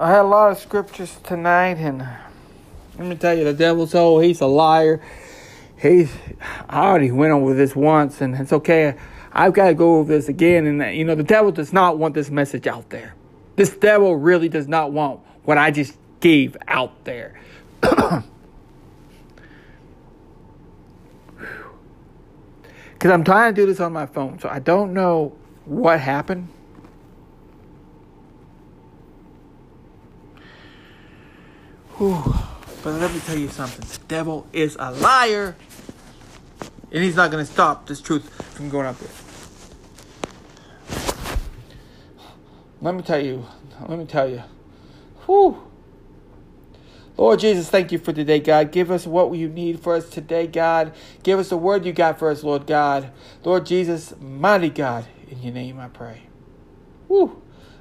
I had a lot of scriptures tonight, and let me tell you, the devil's oh, he's a liar. He's, I already went over this once, and it's okay. I've got to go over this again. And, you know, the devil does not want this message out there. This devil really does not want what I just gave out there. Because I'm trying to do this on my phone, so I don't know what happened. Whew. But let me tell you something. The devil is a liar. And he's not going to stop this truth from going up there. Let me tell you. Let me tell you. Whew. Lord Jesus, thank you for today, God. Give us what you need for us today, God. Give us the word you got for us, Lord God. Lord Jesus, mighty God, in your name I pray. Whew.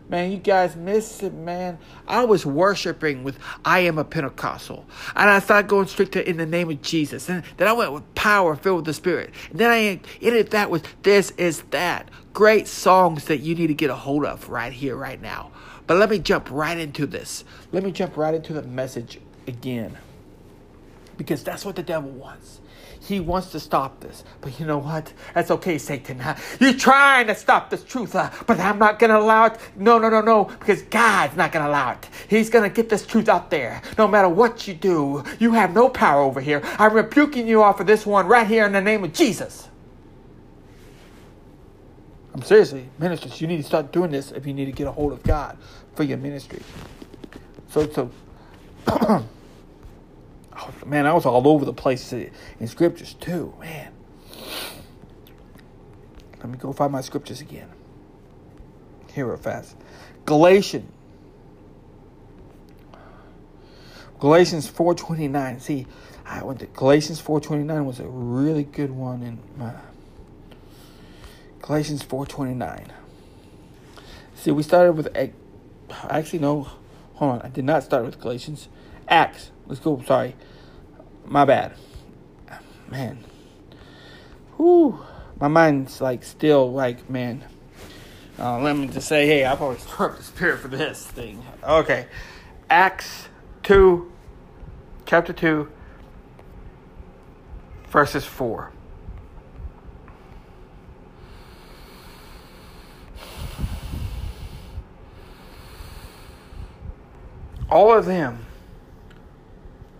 Man, you guys miss it, man. I was worshiping with I am a Pentecostal. And I started going straight to in the name of Jesus. And then I went with power filled with the Spirit. And then I ended that with this is that. Great songs that you need to get a hold of right here, right now. But let me jump right into this. Let me jump right into the message again. Because that's what the devil wants. He wants to stop this. But you know what? That's okay, Satan. You're trying to stop this truth, but I'm not going to allow it. No, no, no, no, because God's not going to allow it. He's going to get this truth out there. No matter what you do, you have no power over here. I'm rebuking you off of this one right here in the name of Jesus. I'm seriously, ministers, you need to start doing this if you need to get a hold of God for your ministry. So, so Oh, man, I was all over the place in scriptures too, man. Let me go find my scriptures again. Here real fast. Galatians. Galatians 4.29. See, I went to Galatians 4.29 was a really good one in my Galatians 4.29. See, we started with actually no, hold on. I did not start with Galatians. Acts. Let's go. Sorry. My bad. Man. Whew. My mind's like still like, man. Uh, let me just say, hey, I've always worked the spirit for this thing. Okay. Acts 2, chapter 2, verses 4. All of them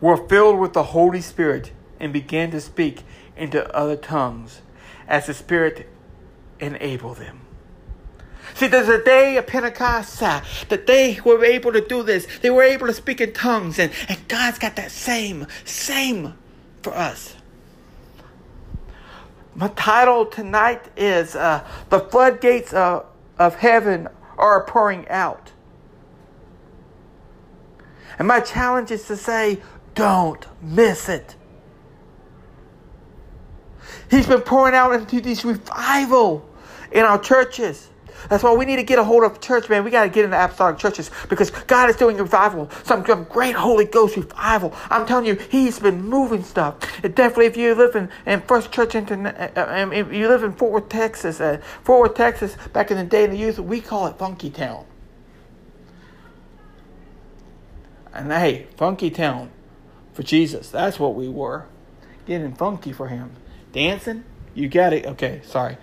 were filled with the Holy Spirit and began to speak into other tongues as the Spirit enabled them. See, there's a day of Pentecost uh, that they were able to do this. They were able to speak in tongues, and, and God's got that same, same for us. My title tonight is uh, The Floodgates of, of Heaven Are Pouring Out. And my challenge is to say, don't miss it. He's been pouring out into these revival in our churches. That's why we need to get a hold of church, man. We got to get into apostolic churches because God is doing revival, some, some great Holy Ghost revival. I'm telling you, He's been moving stuff. And definitely, if you live in, in First Church Internet, uh, uh if you live in Fort Worth, Texas, uh, Fort Worth, Texas, back in the day in the youth, we call it Funky Town. And hey, Funky Town for Jesus. That's what we were. Getting funky for him. Dancing? You got it. Okay, sorry.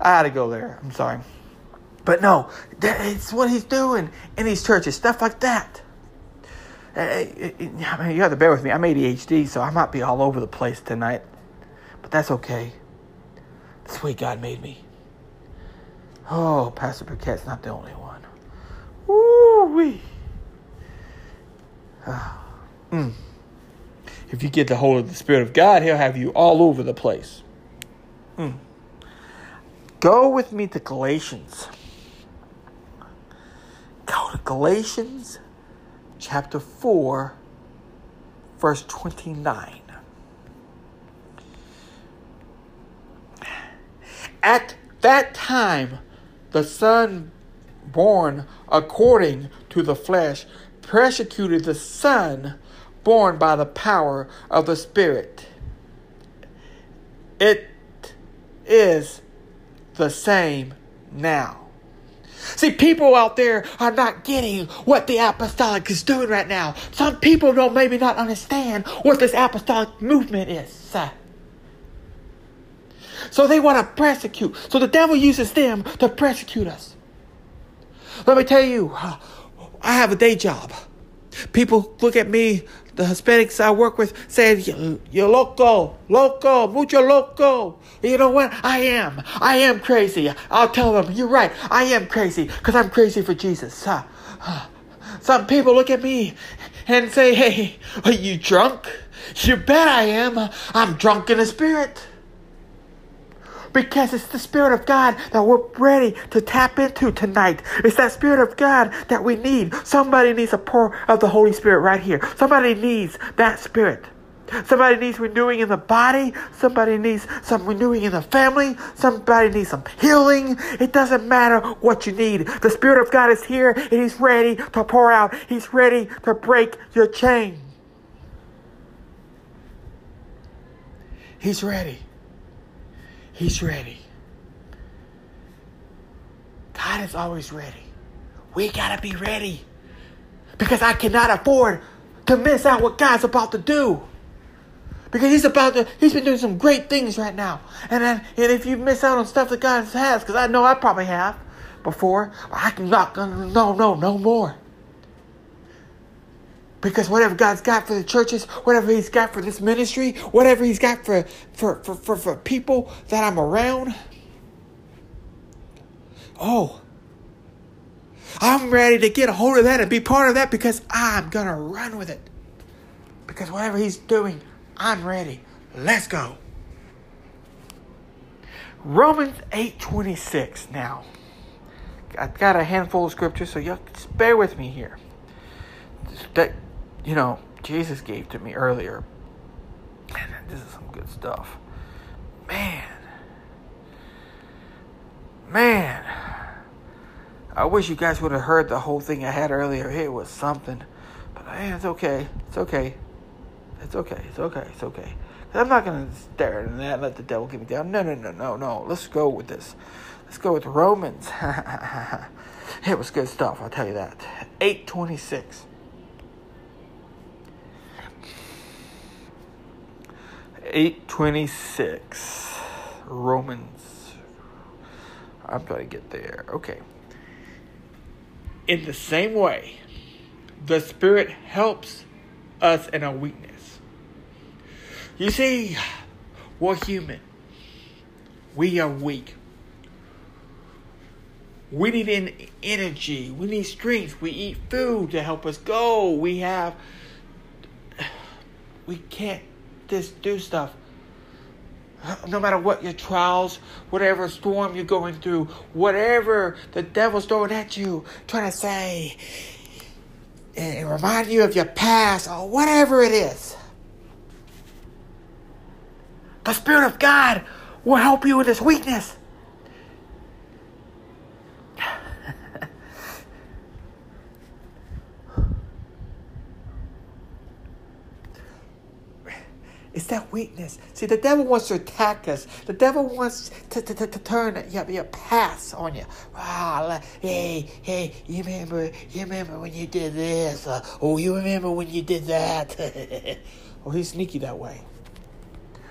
I had to go there. I'm sorry. But no, it's what he's doing in these churches, stuff like that. Eh, eh, eh, I mean, you have to bear with me. I'm ADHD, so I might be all over the place tonight. But that's okay. That's the way God made me. Oh, Pastor Burkett's not the only one. Woo wee. Ah, mm. If you get the hold of the Spirit of God, He'll have you all over the place. Mm. Go with me to Galatians. Go to Galatians chapter 4, verse 29. At that time, the Son born according to the flesh persecuted the Son born by the power of the Spirit. It is the same now. See, people out there are not getting what the apostolic is doing right now. Some people don't maybe not understand what this apostolic movement is. So they want to persecute. So the devil uses them to persecute us. Let me tell you, I have a day job. People look at me, the Hispanics I work with, say, You're loco, loco, mucho loco. You know what? I am. I am crazy. I'll tell them, You're right. I am crazy because I'm crazy for Jesus. Some people look at me and say, Hey, are you drunk? You bet I am. I'm drunk in the spirit because it's the Spirit of God that we're ready to tap into tonight. It's that Spirit of God that we need. Somebody needs a pour of the Holy Spirit right here. Somebody needs that Spirit. Somebody needs renewing in the body. Somebody needs some renewing in the family. Somebody needs some healing. It doesn't matter what you need. The Spirit of God is here and He's ready to pour out. He's ready to break your chain. He's ready. He's ready. God is always ready. We got to be ready. Because I cannot afford to miss out what God's about to do. Because he's about to, he's been doing some great things right now. And, then, and if you miss out on stuff that God has, because I know I probably have before, I can not, no, no, no more. Because whatever God's got for the churches, whatever He's got for this ministry, whatever He's got for, for, for, for, for people that I'm around, oh, I'm ready to get a hold of that and be part of that because I'm going to run with it. Because whatever He's doing, I'm ready. Let's go. Romans 8:26 now. I've got a handful of scriptures, so just bear with me here. That you know, Jesus gave to me earlier. And this is some good stuff. Man. Man. I wish you guys would have heard the whole thing I had earlier. It was something. But man, it's okay. It's okay. It's okay. It's okay. It's okay. I'm not going to stare at that and let the devil get me down. No, no, no, no, no. Let's go with this. Let's go with Romans. it was good stuff, I'll tell you that. 826. 826 Romans I'm going to get there. Okay. In the same way, the Spirit helps us in our weakness. You see, we're human. We are weak. We need energy. We need strength. We eat food to help us go. We have. We can't just do stuff. No matter what your trials, whatever storm you're going through, whatever the devil's throwing at you, trying to say, and remind you of your past, or whatever it is. The Spirit of God will help you with this weakness. It's that weakness. See, the devil wants to attack us. The devil wants to, to, to, to turn your, your pass on you. Wow, hey, hey, you remember, you remember when you did this? Uh, oh, you remember when you did that? oh, he's sneaky that way.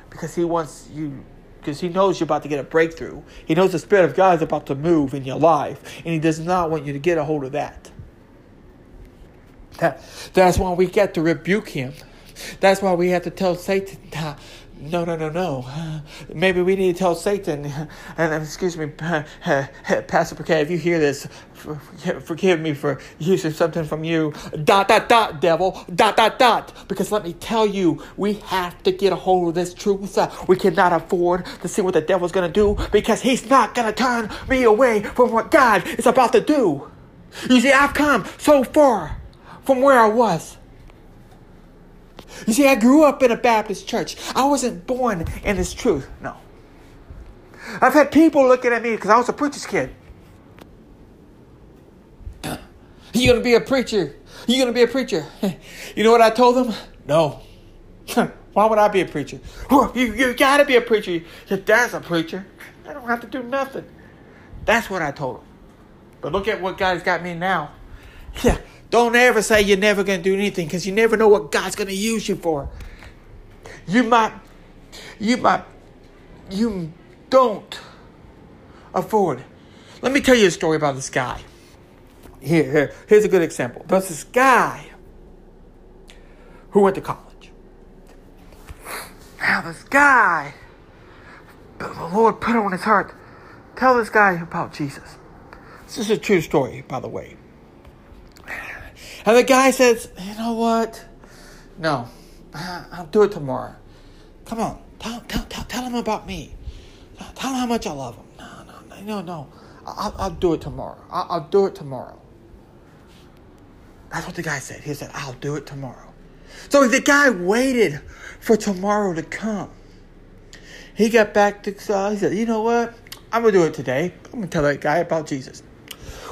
Because he wants you, because he knows you're about to get a breakthrough. He knows the Spirit of God is about to move in your life. And he does not want you to get a hold of that. that that's why we get to rebuke him. That's why we have to tell Satan, no, no, no, no. Maybe we need to tell Satan, and um, excuse me, Pastor Bouquet, if you hear this, forgive me for using something from you. Dot, dot, dot, devil. Dot, dot, dot. Because let me tell you, we have to get a hold of this truth. We cannot afford to see what the devil's going to do because he's not going to turn me away from what God is about to do. You see, I've come so far from where I was. You see, I grew up in a Baptist church. I wasn't born in this truth. No. I've had people looking at me because I was a preacher's kid. You're gonna be a preacher? You're gonna be a preacher? You know what I told them? No. Why would I be a preacher? You, you gotta be a preacher. Your dad's a preacher. I don't have to do nothing. That's what I told them. But look at what God's got me now. Yeah. Don't ever say you're never going to do anything because you never know what God's going to use you for. You might, you might, you don't afford. Let me tell you a story about this guy. Here, here here's a good example. There's this guy who went to college. Now, this guy, the Lord put on his heart, tell this guy about Jesus. This is a true story, by the way. And the guy says, You know what? No, I'll do it tomorrow. Come on, tell, tell, tell, tell him about me. Tell him how much I love him. No, no, no, no. I'll, I'll do it tomorrow. I'll, I'll do it tomorrow. That's what the guy said. He said, I'll do it tomorrow. So the guy waited for tomorrow to come. He got back to, uh, he said, you know what? I'm going to do it today. I'm going to tell that guy about Jesus.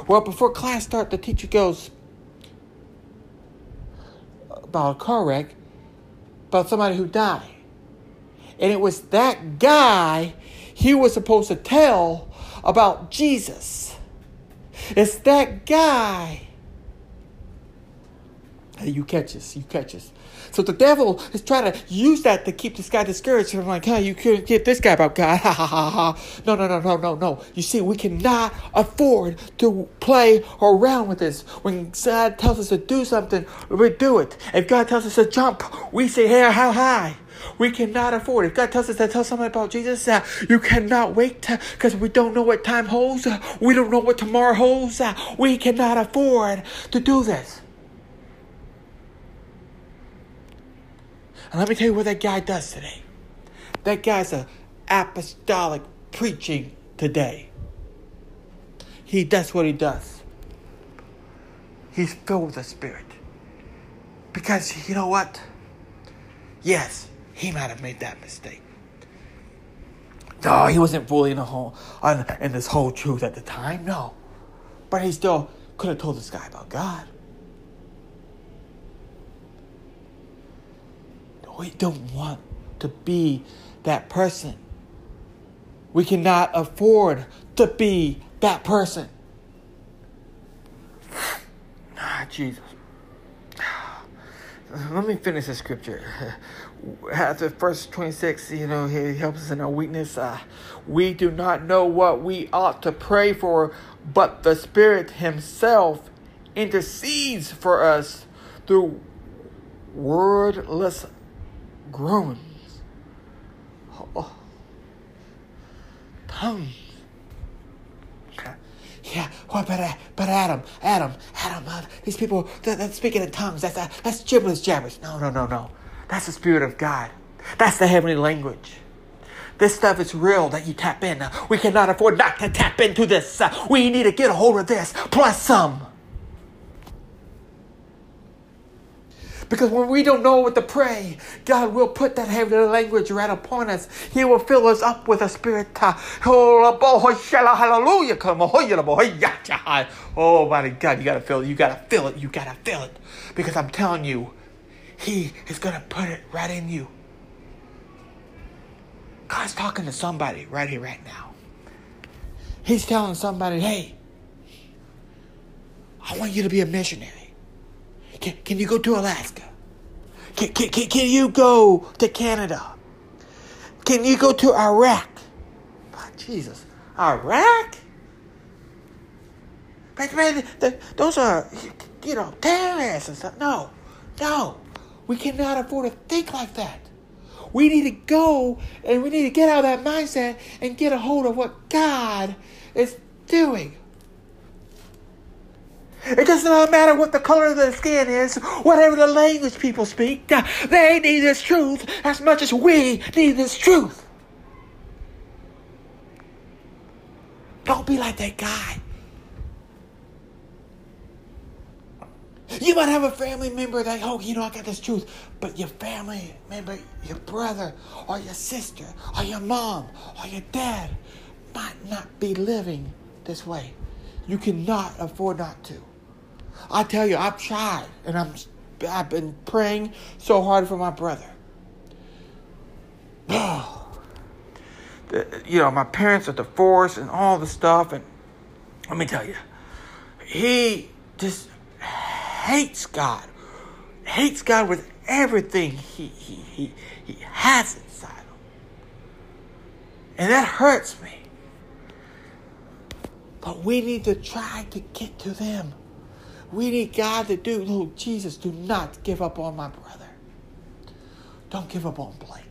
Well, before class starts, the teacher goes, about a car wreck, about somebody who died. And it was that guy he was supposed to tell about Jesus. It's that guy. Hey, you catch us, you catch us. So the devil is trying to use that to keep this guy discouraged. And I'm like, hey, you couldn't get this guy about God. Ha ha ha ha. No, no, no, no, no, no. You see, we cannot afford to play around with this. When God tells us to do something, we do it. If God tells us to jump, we say, hey, how high? We cannot afford. If God tells us to tell somebody about Jesus, uh, you cannot wait because we don't know what time holds. Uh, we don't know what tomorrow holds. Uh, we cannot afford to do this. And let me tell you what that guy does today. That guy's an apostolic preaching today. He does what he does. He's filled with the Spirit. Because you know what? Yes, he might have made that mistake. No, he wasn't fully in the whole in this whole truth at the time. No, but he still could have told this guy about God. We don't want to be that person. We cannot afford to be that person. Ah, Jesus. Let me finish the scripture. After verse 26, you know, he helps us in our weakness. Uh, we do not know what we ought to pray for, but the Spirit Himself intercedes for us through wordless groans. Oh. Tongues. Yeah, what but, but Adam, Adam, Adam, uh, these people that, that speaking in tongues, that's, uh, that's gibberish jabbers. No, no, no, no. That's the Spirit of God. That's the heavenly language. This stuff is real that you tap in. We cannot afford not to tap into this. Uh, we need to get a hold of this, plus some. Because when we don't know what to pray, God will put that heavenly language right upon us. He will fill us up with a spirit. Oh, hallelujah. Oh, my God, you got to feel it. You got to feel it. You got to feel it. Because I'm telling you, He is to put it right in you. God's talking to somebody right here, right now. He's telling somebody, hey, I want you to be a missionary. Can, can you go to Alaska? Can, can, can, you go to Canada? Can you go to Iraq? Oh, Jesus, Iraq? But man, the, those are, you know, terrorists and stuff. No, no. We cannot afford to think like that. We need to go and we need to get out of that mindset and get a hold of what God is doing. It does not matter what the color of their skin is, whatever the language people speak. They need this truth as much as we need this truth. Don't be like that guy. You might have a family member that, oh, you know, I got this truth. But your family member, your brother, or your sister, or your mom, or your dad might not be living this way. You cannot afford not to. I tell you, I've tried, and I'm I've been praying so hard for my brother. you know, my parents are divorced and all the stuff, and let me tell you, he just hates God, hates God with everything he, he, he, he has inside him. And that hurts me. But we need to try to get to them. We need God to do. Oh, Jesus, do not give up on my brother. Don't give up on Blake.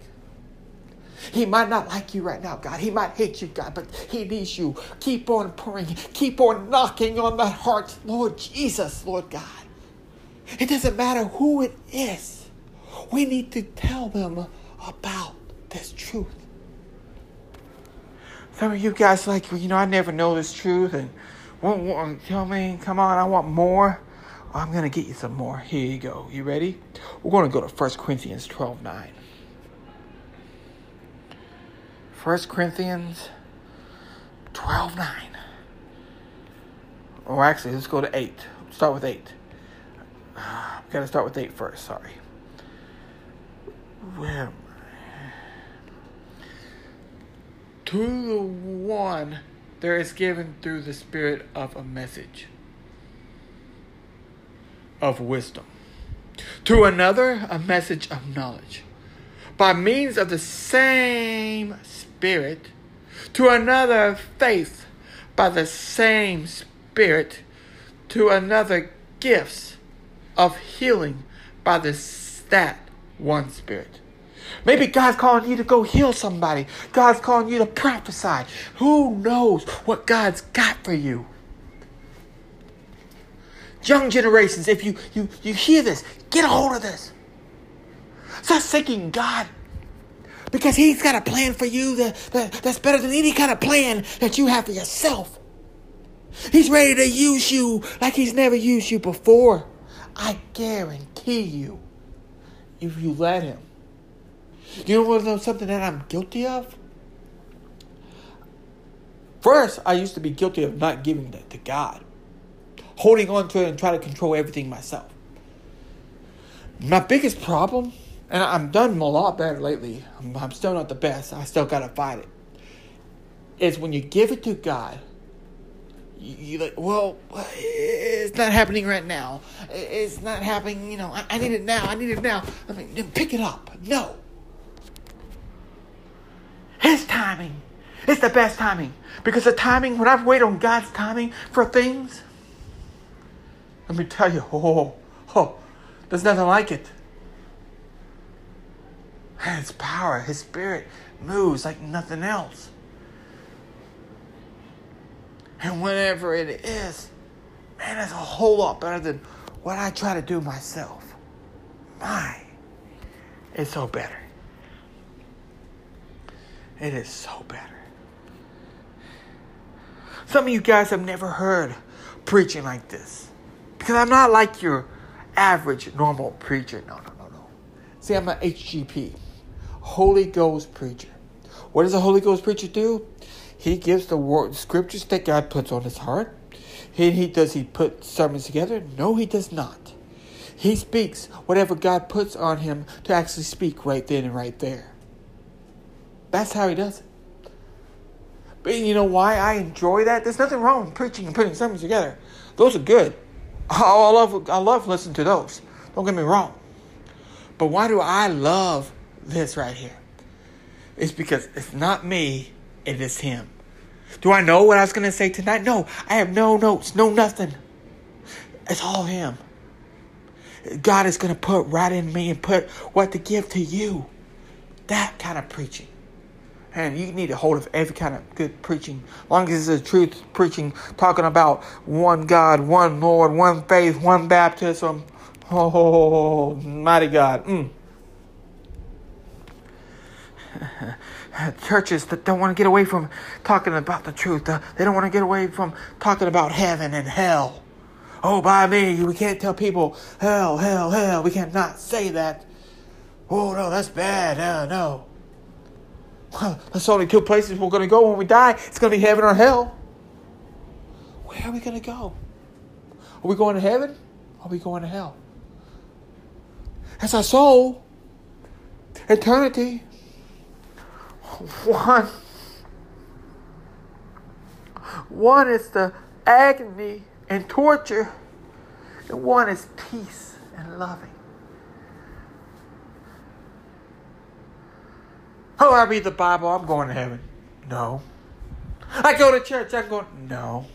He might not like you right now, God. He might hate you, God, but he needs you. Keep on praying. Keep on knocking on that heart, Lord Jesus, Lord God. It doesn't matter who it is. We need to tell them about this truth. Some of you guys like, you know, I never know this truth and won't, won't tell me, come on, I want more. I'm going to get you some more. Here you go. You ready? We're going to go to 1 Corinthians 12 9. 1 Corinthians 12 9. Or actually, let's go to 8. Start with 8. Uh, got to start with 8 first, sorry. Where am I? To the one there is given through the Spirit of a message of wisdom. To another, a message of knowledge. By means of the same Spirit, to another faith by the same Spirit, to another gifts of healing by the that one Spirit. Maybe God's calling you to go heal somebody. God's calling you to prophesy. Who knows what God's got for you? Young generations, if you, you, you hear this, get a hold of this. Start seeking God because He's got a plan for you that, that, that's better than any kind of plan that you have for yourself. He's ready to use you like He's never used you before. I guarantee you, if you let Him. You want to know? Something that I'm guilty of. First, I used to be guilty of not giving that to God, holding on to it and trying to control everything myself. My biggest problem and I'm done a lot better lately. I'm, still not the best. I still gotta fight it. Is when you give it to God, you like, well, it's not happening right now. It's not happening. You know, I, I need it now. I need it now. I mean, pick it up. No. His timing is the best timing because the timing when I've waited on God's timing for things. Let me tell you, oh, oh, there's nothing like it. His power, His Spirit moves like nothing else. And whenever it is, man, it's a whole lot better than what I try to do myself. My, it's so better. It is so better. Some of you guys have never heard preaching like this. Because I'm not like your average normal preacher. No, no, no, no. See, I'm an HGP. Holy Ghost preacher. What does a Holy Ghost preacher do? He gives the word scriptures that God puts on his heart. He, he does he put sermons together? No, he does not. He speaks whatever God puts on him to actually speak right then and right there. That's how he does it. But you know why I enjoy that? There's nothing wrong with preaching and putting sermons together. Those are good. I love I love listening to those. Don't get me wrong. But why do I love this right here. It's because it's not me, it is him. Do I know what I was going to say tonight? No, I have no notes, no nothing. It's all him. God is going to put right in me and put what to give to you. That kind of preaching. And you need a hold of every kind of good preaching. As long as it's a truth preaching, talking about one God, one Lord, one faith, one baptism. Oh, mighty God. Mm. churches that don't want to get away from talking about the truth. Uh, they don't want to get away from talking about heaven and hell. Oh, by me, we can't tell people hell, hell, hell. We can't say that. Oh, no, that's bad. Uh, no. That's only two places we're going to go when we die. It's going to be heaven or hell. Where are we going to go? Are we going to heaven? Or are we going to hell? That's our soul. Eternity. One, one is the agony and torture, and one is peace and loving. Oh, I read the Bible, I'm going to heaven. No. I go to church, I'm going, no.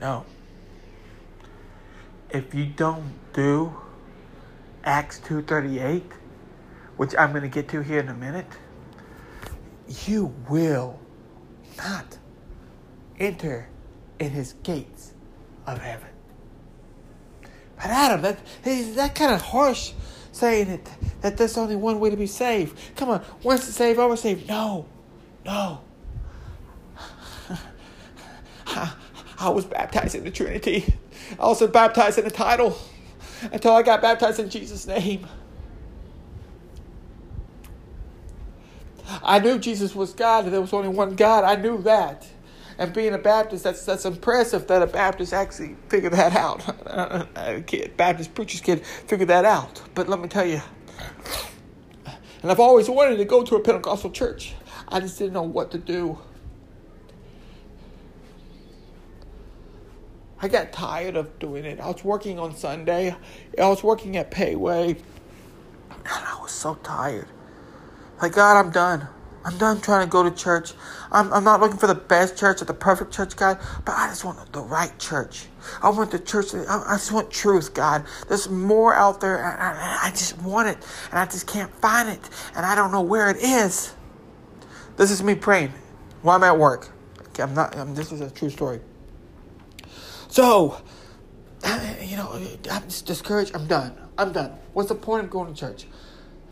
No. If you don't do Acts 2.38, which I'm going to get to here in a minute, you will not enter in his gates of heaven. But Adam, that that kind of harsh saying that, that there's only one way to be saved. Come on, once to save, always saved. No, no. I was baptized in the Trinity. I was baptized in the title until I got baptized in Jesus' name. I knew Jesus was God there was only one God. I knew that. And being a Baptist, that's that's impressive that a Baptist actually figured that out. a kid, Baptist preacher's kid figured that out. But let me tell you, and I've always wanted to go to a Pentecostal church. I just didn't know what to do. I got tired of doing it. I was working on Sunday. I was working at Payway. And I was so tired. Like, God, I'm done. I'm done trying to go to church. I'm, I'm not looking for the best church or the perfect church, God, but I just want the right church. I want the church, I, I just want truth, God. There's more out there, and I, I just want it, and I just can't find it, and I don't know where it is. This is me praying while I'm at work. Okay, I'm not, I'm, this is a true story. So, you know, I'm just discouraged. I'm done. I'm done. What's the point of going to church?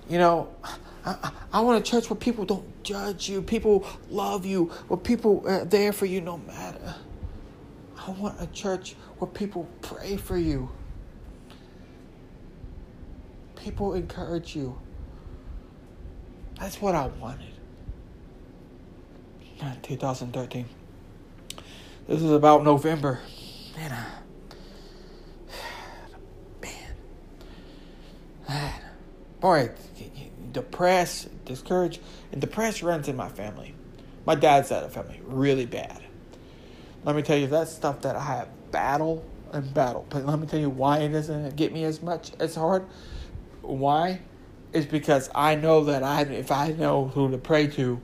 You know, I, I, want a church where people don't judge you, people love you, where people are there for you no matter. I want a church where people pray for you, people encourage you. That's what I wanted. 2013. This is about November. Man, man, man. boy, depressed, discouraged, and depressed runs in my family. My dad's side of family, really bad. Let me tell you, that's stuff that I have battle and battle. But let me tell you why it doesn't get me as much as hard. Why? Is because I know that I, if I know who to pray to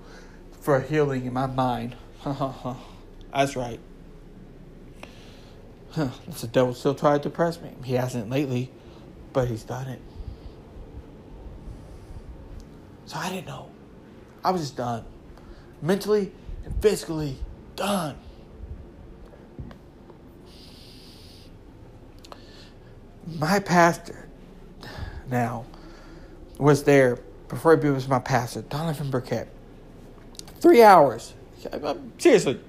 for healing in my mind, that's right. Huh, the devil still tried to press me. He hasn't lately, but he's done it. So I didn't know. I was just done. Mentally and physically done. My pastor now was there before he was my pastor, Donovan Burkett. Three hours. Seriously.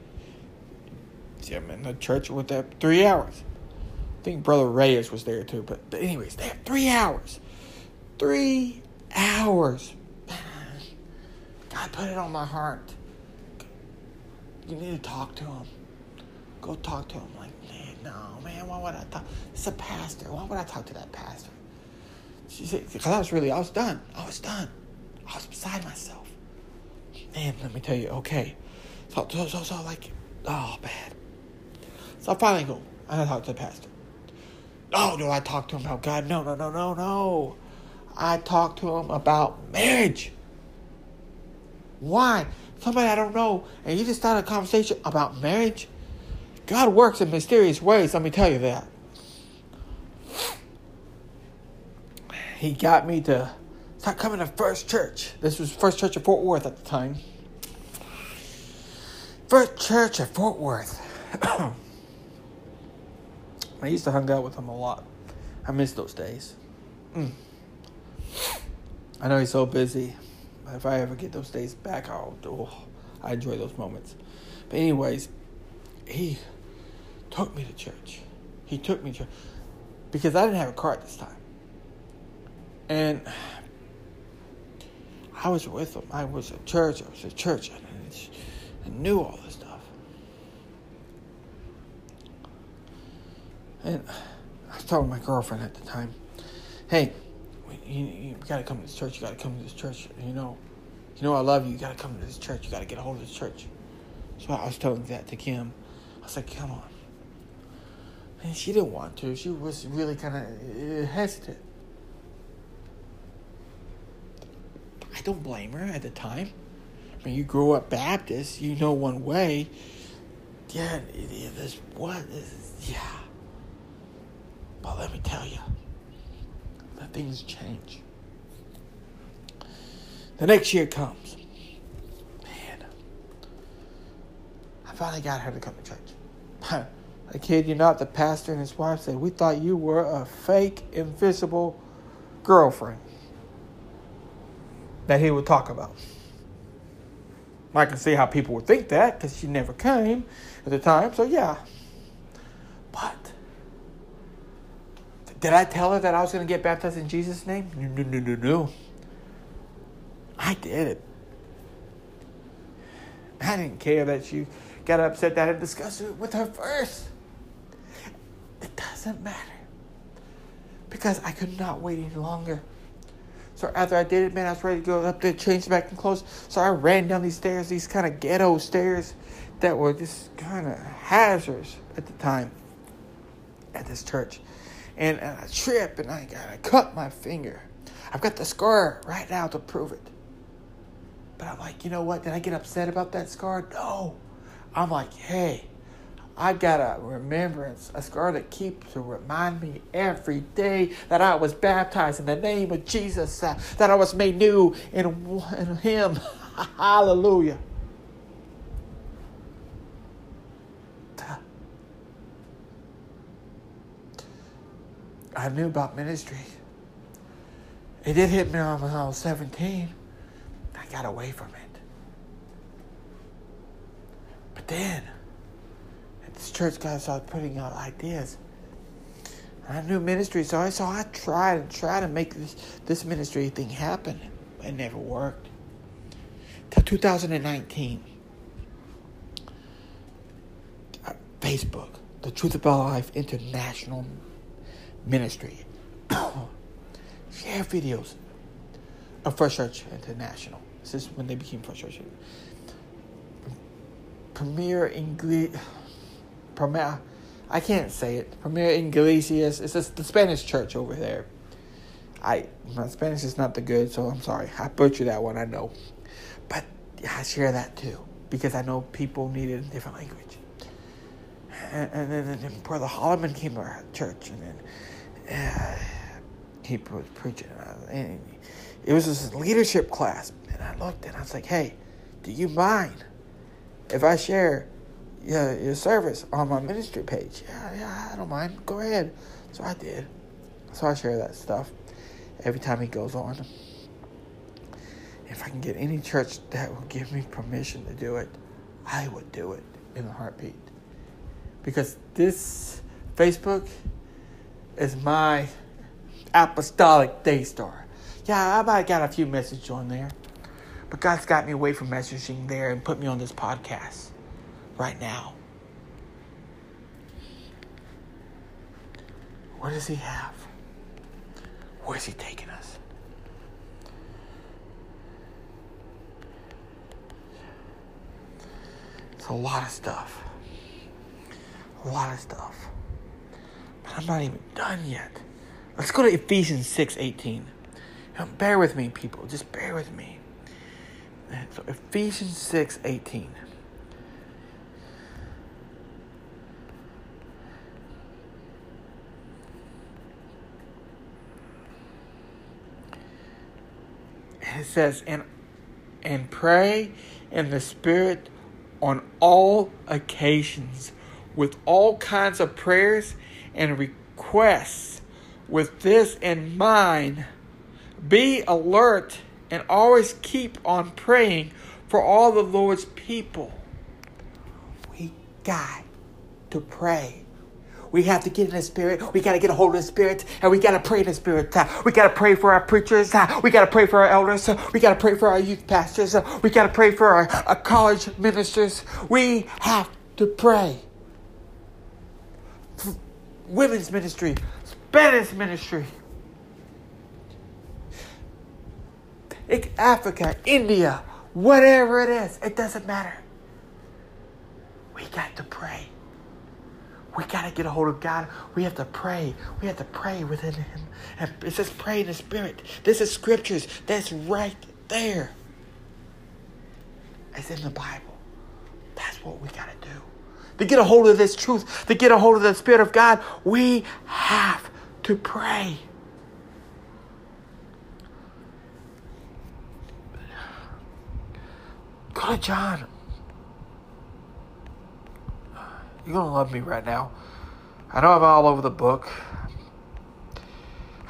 See, I'm in the church with that three hours. I think Brother Reyes was there too, but, but anyways, they had three hours. Three hours God put it on my heart. You need to talk to him. Go talk to him. Like, man, no, man, why would I talk? It's a pastor. Why would I talk to that pastor? She said, because I was really, I was done. I was done. I was beside myself. Man, let me tell you, okay. So, so, so, so like, oh, bad. So I finally go, I talk to the pastor. Oh, no, I talk to him about God. No, no, no, no, no. I talk to him about marriage. Why? Somebody I don't know, and you just start a conversation about marriage? God works in mysterious ways, let me tell you that. He got me to start coming to First Church. This was First Church of Fort Worth at the time. First Church of Fort Worth. I used to hang out with him a lot. I miss those days. Mm. I know he's so busy if I ever get those days back, I'll oh, I enjoy those moments. But anyways, he took me to church. He took me to church because I didn't have a car at this time, and I was with him. I was at church. I was at church. and I knew all this stuff, and I telling my girlfriend at the time, "Hey." You, you got to come to this church. You got to come to this church. You know, you know I love you. You got to come to this church. You got to get a hold of this church. So I was telling that to Kim. I was like, come on. And she didn't want to. She was really kind of uh, hesitant. I don't blame her at the time. I mean, you grew up Baptist, you know one way. Yeah, this what? This, yeah. But let me tell you, the things change. The next year comes. Man, I finally got her to come to church. I kid you not, the pastor and his wife said, We thought you were a fake, invisible girlfriend that he would talk about. I can see how people would think that because she never came at the time. So, yeah. But did I tell her that I was going to get baptized in Jesus' name? No, no, no, no, no. I did it. I didn't care that she got upset that I discussed it with her first. It doesn't matter. Because I could not wait any longer. So after I did it, man, I was ready to go up there, change back and clothes. So I ran down these stairs, these kind of ghetto stairs that were just kind of hazards at the time at this church. And, and I trip and I, I cut my finger. I've got the scar right now to prove it. But I'm like, you know what? Did I get upset about that scar? No. I'm like, hey, I've got a remembrance, a scar that keeps to remind me every day that I was baptized in the name of Jesus, uh, that I was made new in, in Him. Hallelujah. I knew about ministry. It did hit me when I was 17. I got away from it. But then, this church guy started putting out ideas. I knew ministry, so I so I tried and tried to make this this ministry thing happen. It never worked. Till 2019, uh, Facebook, the Truth About Life International Ministry, share videos of First Church International. This is when they became First Church. Premier English Premier, I can't say it. Premier Iglesias. It's just the Spanish church over there. I my Spanish is not the good, so I'm sorry. I butchered that one. I know, but I share that too because I know people need it in different language. And, and then, and Brother Holloman came to our church, and then uh, he was preaching, and it was this leadership class. And I looked, and I was like, "Hey, do you mind if I share your, your service on my ministry page. Yeah, yeah, I don't mind. Go ahead. So I did. So I share that stuff every time he goes on. If I can get any church that will give me permission to do it, I would do it in a heartbeat. Because this Facebook is my apostolic day star. Yeah, I might got a few messages on there. But God's got me away from messaging there and put me on this podcast right now. What does He have? Where's He taking us? It's a lot of stuff. A lot of stuff. I'm not even done yet. Let's go to Ephesians 6 18. Now, bear with me, people. Just bear with me. So Ephesians 6 18. it says, and, and pray in the Spirit on all occasions with all kinds of prayers and requests. With this in mind, be alert and always keep on praying for all the Lord's people. We got to pray we have to get in the spirit. We got to get a hold of the spirit and we got to pray in the spirit. We got to pray for our preachers. We got to pray for our elders. We got to pray for our youth pastors. we got to pray for our, our college ministers. We have to pray. Women's ministry, Spanish ministry, Africa, India, whatever it is, it doesn't matter. We got to pray. We got to get a hold of God. We have to pray. We have to pray within Him. And it says pray in the Spirit. This is scriptures. That's right there. It's in the Bible. That's what we got to do. To get a hold of this truth, to get a hold of the Spirit of God, we have to pray. Go to John. You're going to love me right now. I know I'm all over the book.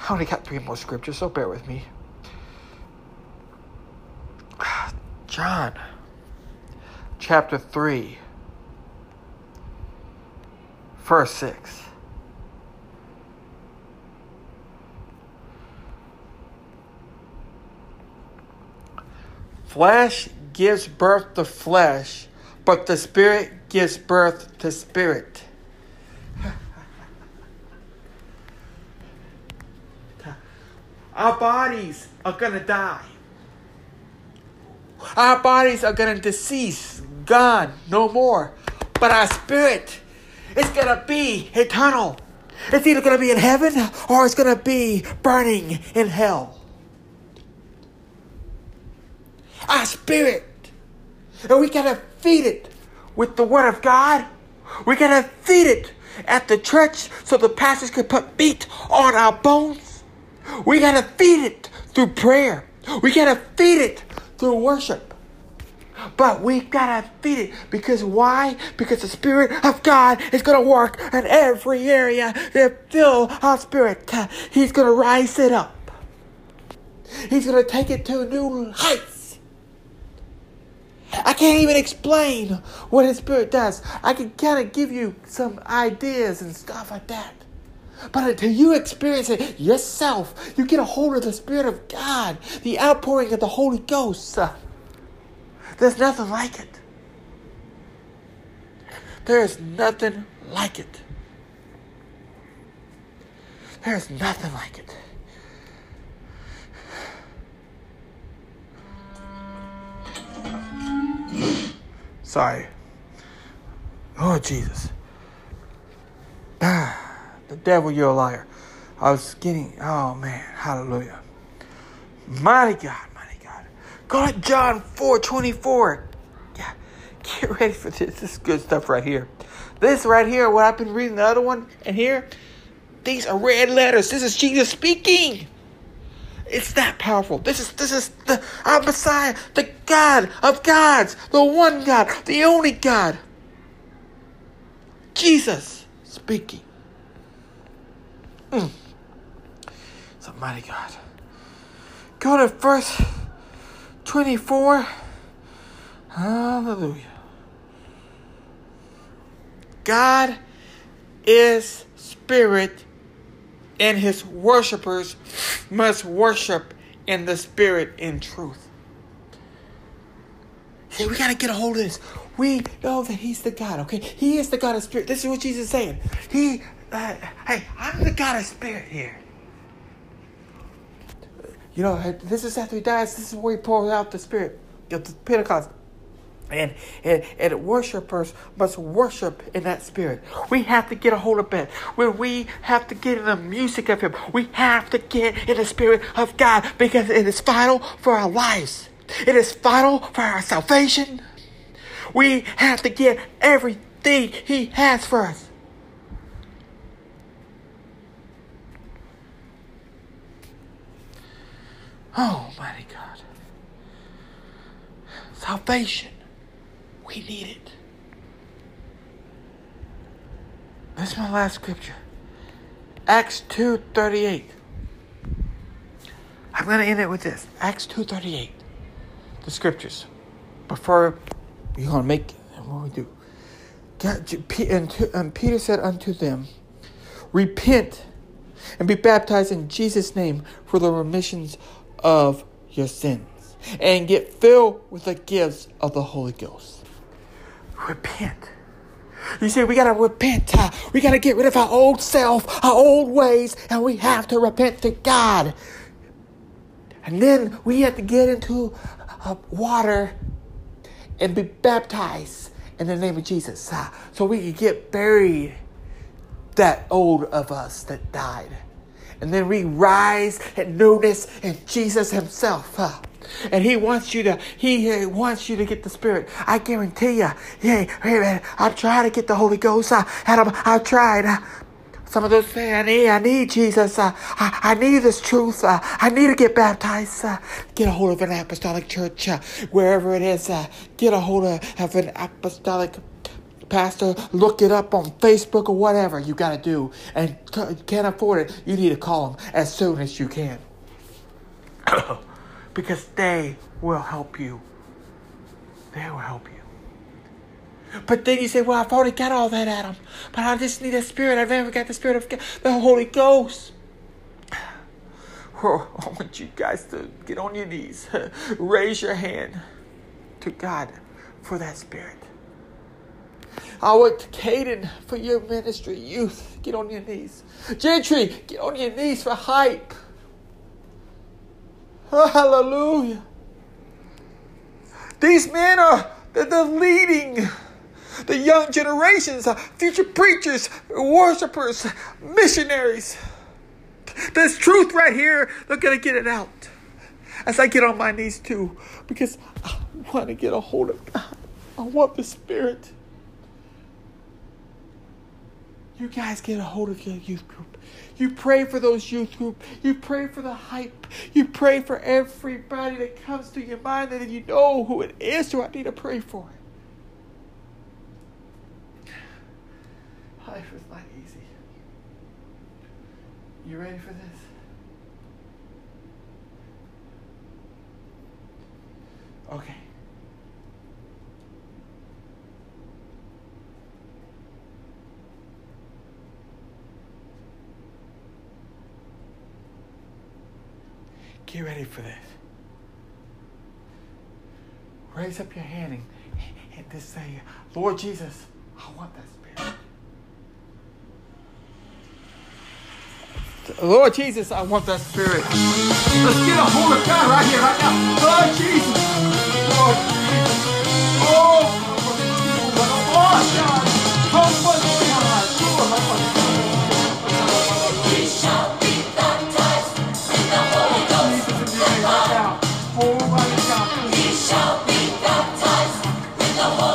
I only got three more scriptures, so bear with me. John chapter 3, verse 6. Flesh gives birth to flesh, but the Spirit gives birth to spirit. Our bodies are going to die. Our bodies are going to decease, gone, no more. But our spirit is going to be eternal. It's either going to be in heaven or it's going to be burning in hell. Our spirit. And we got to feed it with the Word of God. We got to feed it at the church so the pastors can put meat on our bones. We got to feed it through prayer. We got to feed it through worship. But we gotta feed it because why? Because the Spirit of God is gonna work in every area to fill our spirit. He's gonna rise it up. He's gonna take it to new heights. I can't even explain what His Spirit does. I can kind of give you some ideas and stuff like that. But until you experience it yourself, you get a hold of the Spirit of God, the outpouring of the Holy Ghost. There's nothing like it. There is nothing like it. There's nothing like it. Sorry. Oh, Jesus. Ah. The devil, you're a liar. I was getting, oh man, hallelujah. Mighty God. Go to John 4 24. Yeah, get ready for this. This is good stuff right here. This right here, what I've been reading, the other one, and here, these are red letters. This is Jesus speaking. It's that powerful. This is this is the our Messiah, the God of gods, the one God, the only God. Jesus speaking. Mm. So mighty God. Go to verse 24. Hallelujah. God is spirit, and his worshippers must worship in the spirit in truth. See, we got to get a hold of this. We know that he's the God, okay? He is the God of spirit. This is what Jesus is saying. He uh, hey, I'm the God of spirit here. You know, this is after he dies. This is where he pours out the spirit the Pentecost. And, and and worshipers must worship in that spirit. We have to get a hold of it. When we have to get in the music of Him, we have to get in the spirit of God because it is vital for our lives. It is vital for our salvation. We have to get everything He has for us. Oh, mighty God. Salvation. We need it. This is my last scripture. Acts 2.38. I'm going to end it with this. Acts 2.38. The scriptures. Before we're going to make what we do. and Peter said unto them, Repent and be baptized in Jesus' name for the remissions of your sins and get filled with the gifts of the Holy Ghost. Repent. You see, we gotta repent. We gotta get rid of our old self, our old ways, and we have to repent to God. And then we have to get into uh, water and be baptized in the name of Jesus. Uh, so we can get buried that old of us that died. And then we rise and newness in Jesus Himself. huh? And He wants you to, He uh, wants you to get the Spirit. I guarantee you. Hey, hey man, I'm trying to get the Holy Ghost. Uh, and I'm, I've tried. Uh, some of those say, I need, I need Jesus. Uh, I, I need this truth. Uh, I need to get baptized. Uh, get a hold of an apostolic church, wherever it is. Get a hold of, of an apostolic pastor. Look it up on Facebook or whatever you got to do. And c- can't afford it, you need to call them as soon as you can. because they will help you. They will help you. But then you say, well, I've already got all that, Adam. But I just need a spirit. I've never got the spirit of God, the Holy Ghost. Oh, I want you guys to get on your knees. Raise your hand to God for that spirit. I want Caden for your ministry. Youth, get on your knees. Gentry, get on your knees for hype. Hallelujah. These men are they're leading the young generations, uh, future preachers, worshipers, missionaries. There's truth right here. They're going to get it out. As I get on my knees too, because I want to get a hold of God. I want the Spirit. You guys get a hold of your youth group. You pray for those youth group. You pray for the hype. You pray for everybody that comes to your mind that you know who it is who I need to pray for. Life is not easy. You ready for this? Okay. Get ready for this. Raise up your hand and, and just say, Lord Jesus, I want that spirit. Lord Jesus, I want that spirit. Let's get a hold of God right here, right now. Lord Jesus. Lord Jesus. Oh, oh God. Help us, the Holy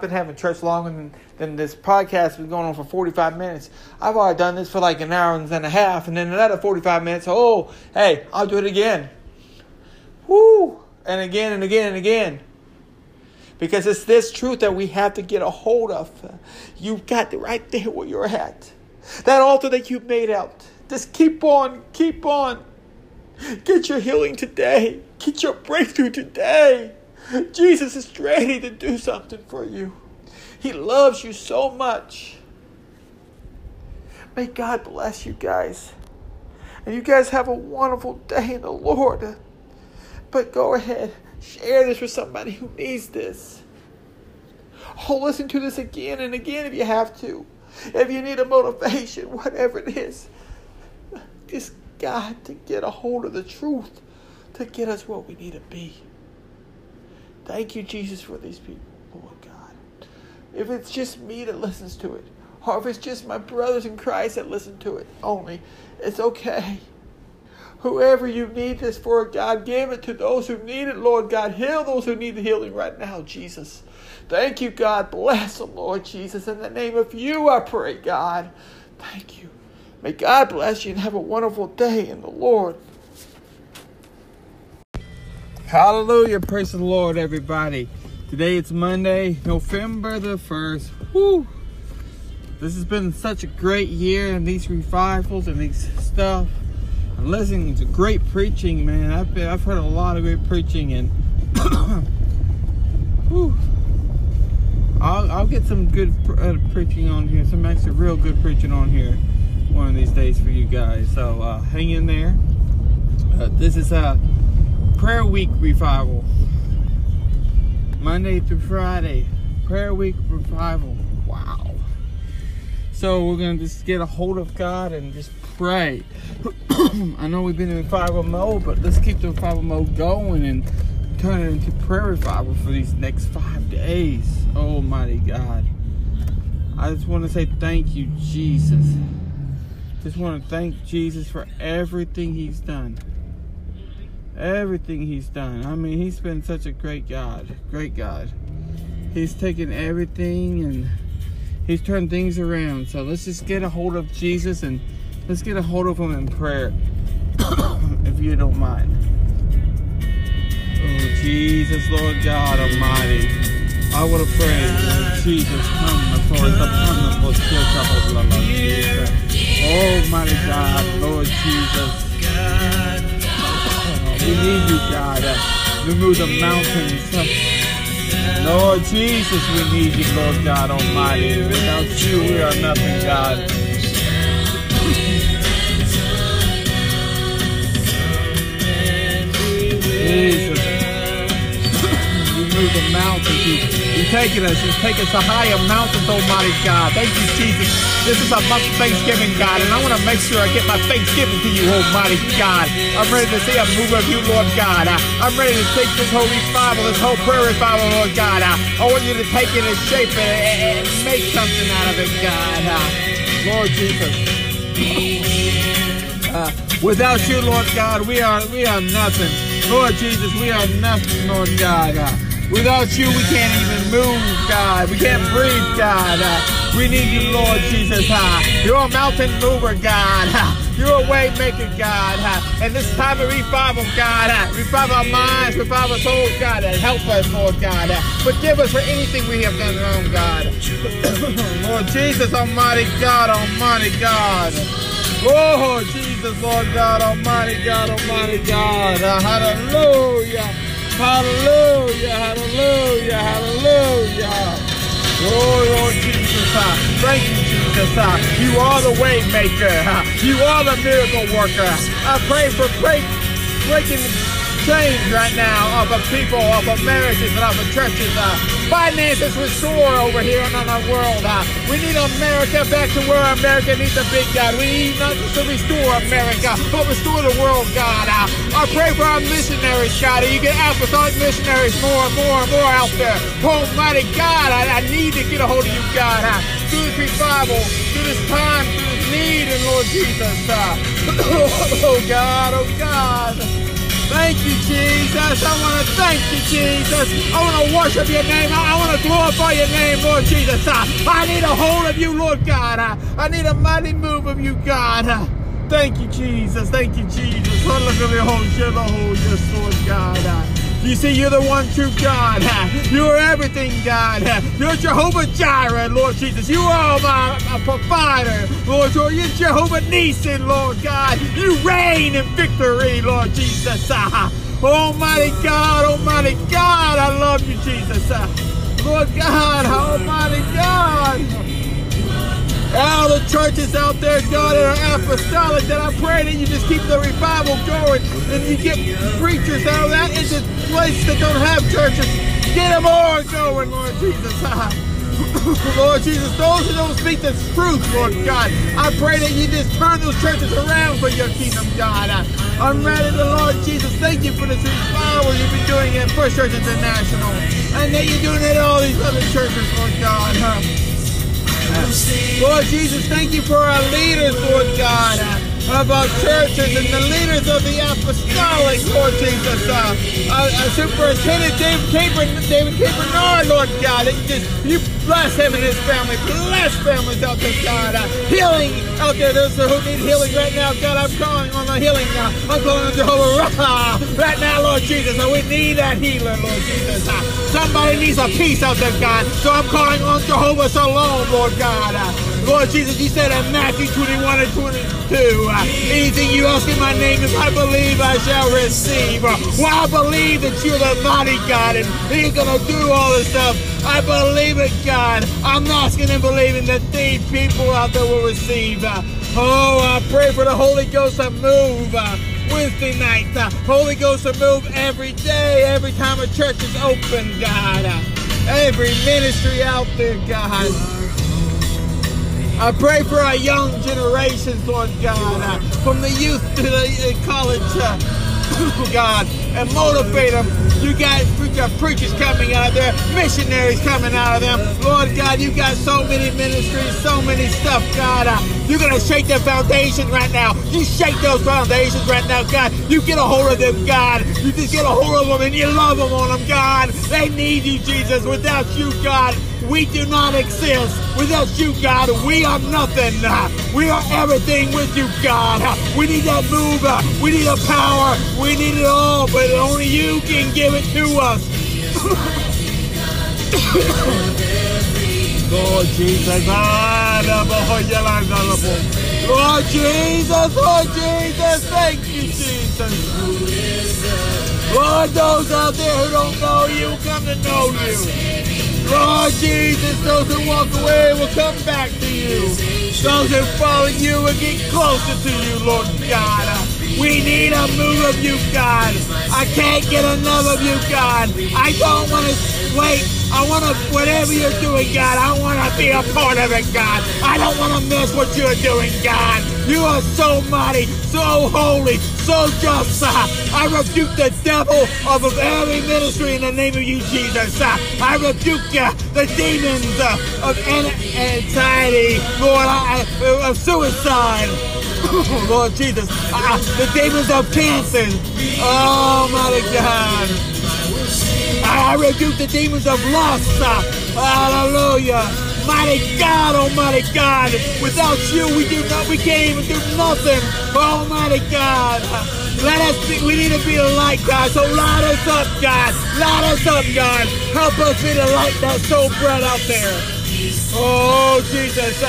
I've been having church longer than, than this podcast been going on for 45 minutes. I've already done this for like an hour and a half, and then another 45 minutes. Oh, hey, I'll do it again. Woo! And again and again and again. Because it's this truth that we have to get a hold of. You've got it right there where you're at. That altar that you've made out. Just keep on, keep on. Get your healing today. Get your breakthrough today. Jesus is ready to do something for you. He loves you so much. May God bless you guys. And you guys have a wonderful day in the Lord. But go ahead, share this with somebody who needs this. Oh, listen to this again and again if you have to. If you need a motivation, whatever it is. Just God to get a hold of the truth to get us where we need to be. Thank you, Jesus, for these people, Lord God. If it's just me that listens to it, or if it's just my brothers in Christ that listen to it only, it's okay. Whoever you need this for, God, give it to those who need it, Lord God. Heal those who need the healing right now, Jesus. Thank you, God. Bless them, Lord Jesus. In the name of you, I pray, God. Thank you. May God bless you and have a wonderful day in the Lord. Hallelujah. Praise the Lord, everybody. Today it's Monday, November the 1st. Whew. This has been such a great year and these revivals and these stuff. I'm listening to great preaching, man. I've been, I've heard a lot of great preaching and whew. I'll, I'll get some good uh, preaching on here, some actually real good preaching on here one of these days for you guys. So uh, hang in there. Uh, this is a prayer week revival, Monday through Friday. Prayer week revival. Wow. So we're gonna just get a hold of God and just pray. I know we've been in revival mode, but let's keep the revival mode going and turn it into prayer revival for these next five days. Oh, Almighty God. I just want to say thank you, Jesus. Just want to thank Jesus for everything He's done. Everything He's done. I mean, He's been such a great God. Great God. He's taken everything and He's turned things around. So let's just get a hold of Jesus and let's get a hold of Him in prayer. if you don't mind. Oh, Jesus, Lord God Almighty. I want to pray, Lord Jesus, come before us most of Lord Jesus. Almighty God, Lord Jesus. We need you, God. Uh, remove the mountains. Lord Jesus, we need you, Lord God Almighty. Without you, we are nothing, God. Jesus. Remove the mountains. You, you're taking us. You're taking us to higher mountains, Almighty God. Thank you, Jesus. This is a month of Thanksgiving, God, and I want to make sure I get my Thanksgiving to you, Almighty God. I'm ready to see a move of you, Lord God. Uh, I'm ready to take this Holy revival, this whole prayer revival, Lord God. Uh, I want you to take it and shape it and, and make something out of it, God. Lord Jesus. Uh, without you, Lord God, we are we are nothing. Lord Jesus, we are nothing, Lord God. Uh, without you, we can't even move, God. We can't breathe, God. Uh, we need you, Lord Jesus. Uh, you're a mountain mover, God. Uh, you're a way maker, God. Uh, and this time of revival, God, uh, revive our minds, revive our souls, God, and help us, Lord God. Uh, forgive us for anything we have done wrong, God. Lord Jesus, Almighty God, Almighty God. Oh, Jesus, Lord God, Almighty God, Almighty God. Uh, hallelujah. Hallelujah, hallelujah, hallelujah. Oh, Lord Jesus, thank you, Jesus. You are the way maker. You are the miracle worker. I pray for break, breaking change right now of the people, of the marriages, and of the churches. Uh, finances restore over here in our world. Uh, we need America back to where America needs to be, God. We need not just to restore America, but restore the world, God. Uh, I pray for our missionaries, God. You get apostolic missionaries more and more and more out there. Almighty God, I, I need to get a hold of you, God. Uh, through this revival, through this time, through this need, and Lord Jesus. Uh, oh God, oh God. Thank you, Jesus. I want to thank you, Jesus. I want to worship your name. I, want to glorify your name, Lord Jesus. I need a hold of you, Lord God. I need a mighty move of you, God. Uh, thank you, Jesus. Thank you, Jesus. Hallelujah. Yes, Lord God. You see, you're the one true God. You're everything, God. You're Jehovah Jireh, Lord Jesus. You are my, my provider, Lord. You're Jehovah Nissi, Lord God. You reign in victory, Lord Jesus. Almighty God, Almighty God, I love you, Jesus. Lord God, Almighty God. All the churches out there, God, that are apostolic, that I pray that you just keep the revival going and you get preachers out of that into places that don't have churches. Get them all going, Lord Jesus. Lord Jesus, those who don't speak the truth, Lord God, I pray that you just turn those churches around for your kingdom, God. I'm ready to Lord Jesus. Thank you for this revival you've been doing at First Church International. And that you're doing it at all these other churches, Lord God. Lord Jesus, thank you for our leaders, Lord God, our churches and the leaders of the apostolic, Lord Jesus. Uh, uh, uh, Superintendent David Caper, David Lord God, just you bless him and his family. Bless families out there, God. Uh, healing out there, those who need healing right now, God. I'm calling on the healing now. I'm calling on Jehovah Rapha right now, Lord Jesus. And we need that healer, Lord Jesus. Uh, somebody needs a peace out there, God. So I'm calling on Jehovah Shalom, Lord God. Uh, Lord Jesus, you said in Matthew 21 and 22, uh, anything you ask in my name, if I believe, I shall receive. Well, I believe that you're the mighty God and you're going to do all this stuff. I believe it, God. I'm asking and believing that these people out there will receive. Oh, I pray for the Holy Ghost to move. Uh, Wednesday night, uh, Holy Ghost to move every day, every time a church is open, God. Uh, every ministry out there, God. I pray for our young generations, Lord God, uh, from the youth to the uh, college, uh, God, and motivate them. You guys, you got preachers coming out of there, missionaries coming out of them. Lord God, you got so many ministries, so many stuff, God. Uh, you're going to shake their foundation right now. You shake those foundations right now, God. You get a hold of them, God. You just get a hold of them and you love them on them, God. They need you, Jesus. Without you, God, we do not exist. Without you, God, we are nothing. We are everything with you, God. We need that move. We need the power. We need it all, but only you can give it to us. Lord Jesus. Lord Jesus, Lord Jesus, thank you, Jesus. Lord, those out there who don't know you come to know you. Lord Jesus, those who walk away will come back to you. Those who follow you will get closer to you, Lord God. We need a move of you, God. I can't get enough of you, God. I don't want to wait. I want to, whatever you're doing, God, I want to be a part of it, God. I don't want to miss what you're doing, God. You are so mighty, so holy, so just. I rebuke the devil of every ministry in the name of you, Jesus. I rebuke uh, the demons uh, of an- anxiety, Lord, of suicide. Lord Jesus, uh, the demons of cancer. Oh, my God. I rebuke the demons of lust. Hallelujah. Mighty God, Almighty God. Without you, we do not, we can't even do nothing. Almighty God. Let us be, we need to be a light, God. So light us up, God. Light us up, God. Help us be the light that's so bright out there. Oh, Jesus.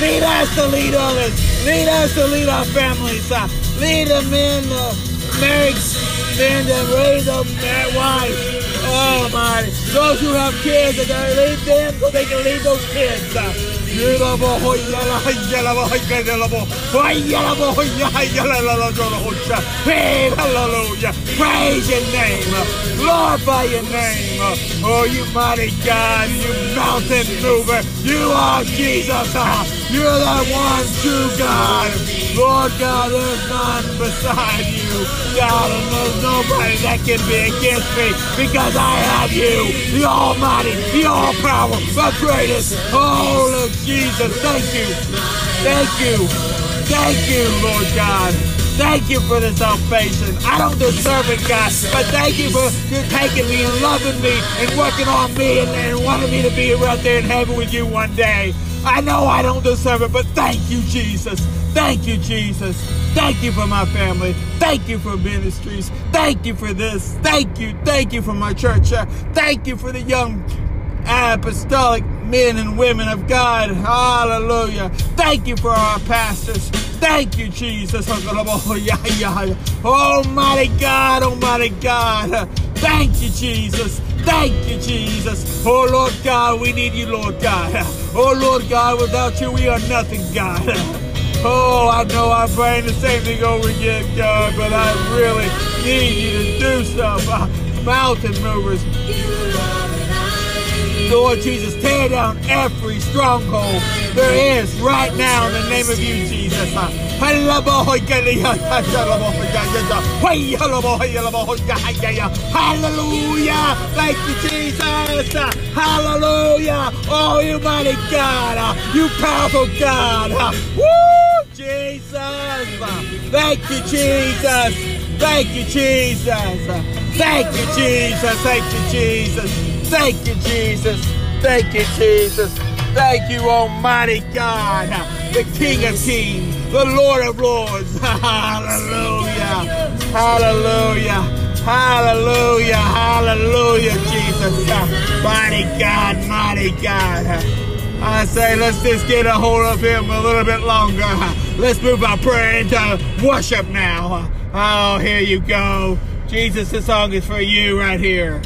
Lead us to lead others. Lead us to lead our families. Lead them in. uh, married men that raise up married wives. Oh, my. Those who have kids, they gotta lead them so they can lead those kids. Hallelujah. Praise your name. Glorify your name. Oh, you mighty God, you mountain mover. You are Jesus. You're the one true God. Lord God, there's none beside you. God, and there's nobody that can be against me because I have you, the Almighty, the All Power, the greatest. Oh, Jesus, thank you. Thank you. Thank you, Lord God. Thank you for the salvation. I don't deserve it, God, but thank you for taking me and loving me and working on me and, and wanting me to be right there in heaven with you one day. I know I don't deserve it, but thank you, Jesus. Thank you, Jesus. Thank you for my family. Thank you for ministries. Thank you for this. Thank you. Thank you for my church. Thank you for the young apostolic men and women of God. Hallelujah. Thank you for our pastors. Thank you, Jesus. Almighty God, oh, Almighty oh, God. Thank you, Jesus. Thank you, Jesus. Oh, Lord God, we need you, Lord God. Oh, Lord God, without you, we are nothing, God. Oh, I know I'm praying the same thing over again, God, but I really need you to do stuff. Uh, mountain movers. Lord Jesus, tear down every stronghold there is right now in the name of you, Jesus. Hallelujah. Thank you, Jesus. Hallelujah. Oh, you mighty God. You powerful God. Woo, Jesus. Thank you, Jesus. Thank you, Jesus. Thank you, Jesus. Thank you, Jesus. Thank you, Jesus. Thank you, Jesus. Thank you, Almighty God, the King of Kings, the Lord of Lords. Hallelujah. Hallelujah. Hallelujah. Hallelujah, Jesus. Mighty God, mighty God. I say, let's just get a hold of him a little bit longer. Let's move our prayer into worship now. Oh, here you go. Jesus, this song is for you right here.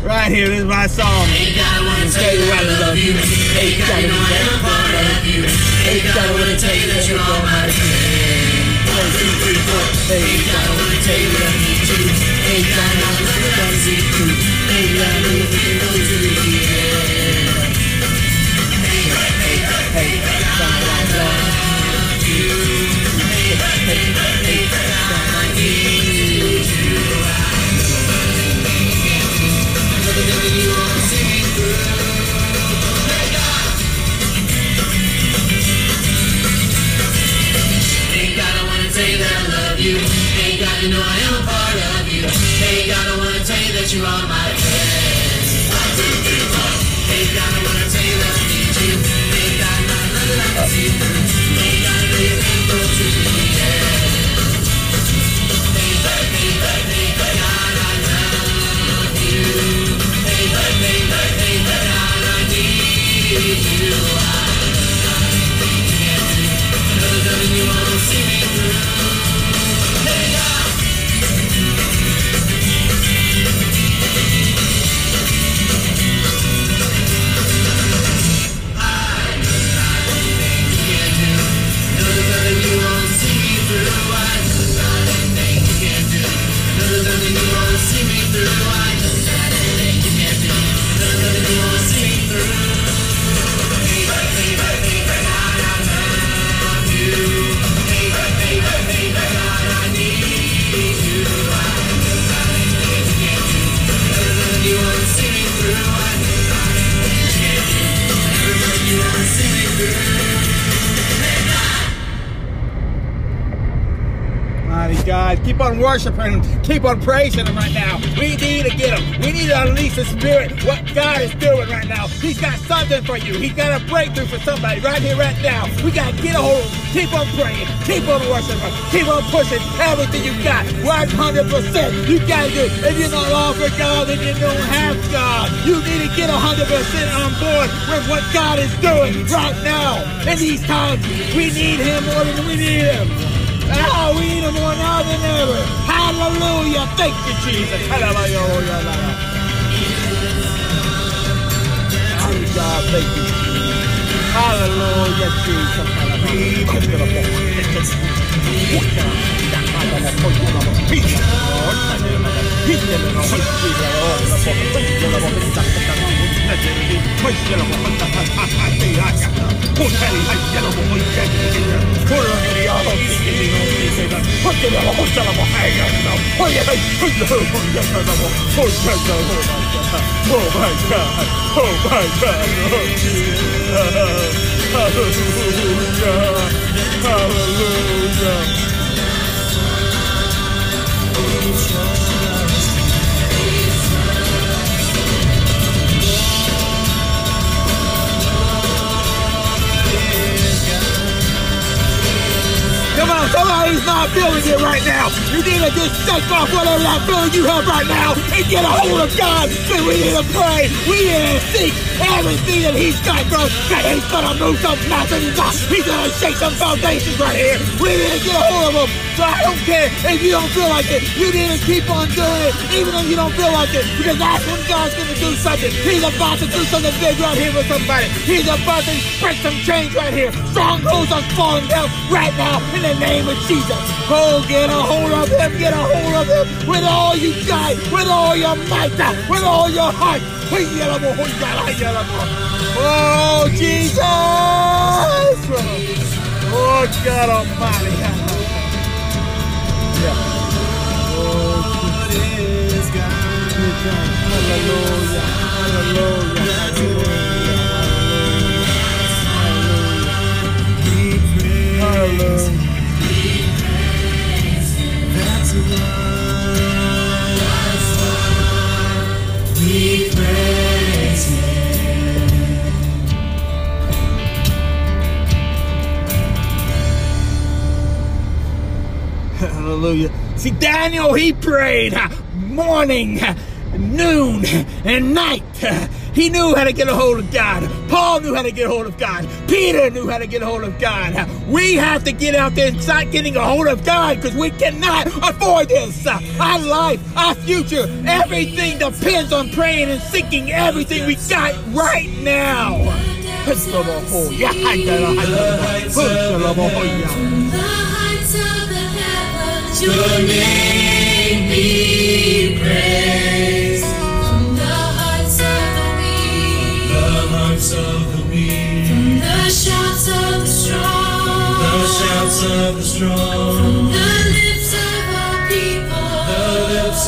Right here is my song. God, I wanna tell you I love you. You know I a part of you. God, I wanna tell you that you're all my friend. One, two, three, four. God, I wanna tell you I need you. Hey God, I wanna let you down see through. Hey God, I know we can go to the you are my worshiping Him. Keep on praising Him right now. We need to get Him. We need to unleash the Spirit. What God is doing right now. He's got something for you. He's got a breakthrough for somebody right here, right now. We got to get a hold of Him. Keep on praying. Keep on worshiping. Keep on pushing everything you got. 100%. You got to do it. If you're not all for God, then you don't have God. You need to get 100% on board with what God is doing right now. In these times, we need Him more than we need Him. We need him more now than ever. Hallelujah. Thank you, Jesus. Hallelujah. God, thank you. Hallelujah, Jesus. Oh my God! Oh my God! Oh Jesus! Hallelujah! Hallelujah! Somebody's not feeling it right now. You need to just shake off whatever that feeling you have right now and get a hold of God. Because we need to pray. We need to seek everything that He's got for us. That He's gonna move some mountains. He's gonna shake some foundations right here. We need to get a hold of Him. So I don't care if you don't feel like it. You need to keep on doing it, even if you don't feel like it. Because that's when God's gonna do something. He's about to do something big right here with somebody. He's about to break some chains right here. Strongholds are falling down right now in the name of Jesus. Oh, get a hold of him, get a hold of him with all you got, with all your might, with all your heart. Oh, Jesus! Oh, God Almighty. Is God. Hallelujah. Hallelujah. Hallelujah. Hallelujah. That's why we praise Him. Hallelujah. See, Daniel, he prayed uh, morning, uh, noon, and night. Uh, He knew how to get a hold of God. Paul knew how to get a hold of God. Peter knew how to get a hold of God. Uh, We have to get out there and start getting a hold of God because we cannot afford this. Uh, Our life, our future, everything depends on praying and seeking everything we got right now. The heights of the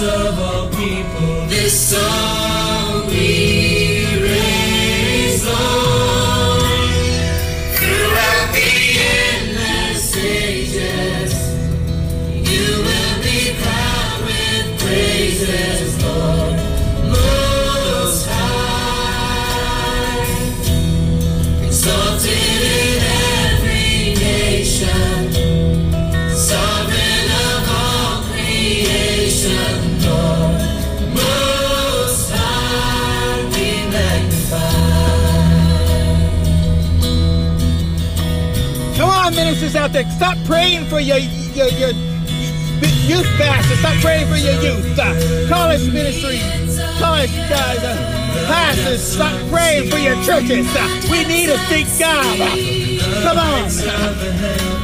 of all people. This song ministers out there, stop praying for your your, your youth pastors. Stop praying for your youth. Uh, college ministry, college guys, uh, pastors. Stop praying for your churches. We need to seek God. Come on.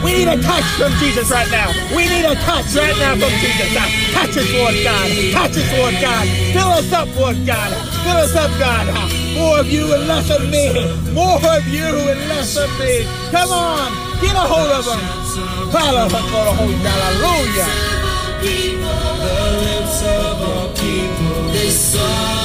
We need a touch from Jesus right now. We need a touch right now from Jesus. Touch us, Lord God. Touch us, Lord God. Fill us up, Lord God. Fill us up, God. More of you and less of me. More of you and less of me. Come on. Get a hold of them. Hallelujah. The lips of all people, this song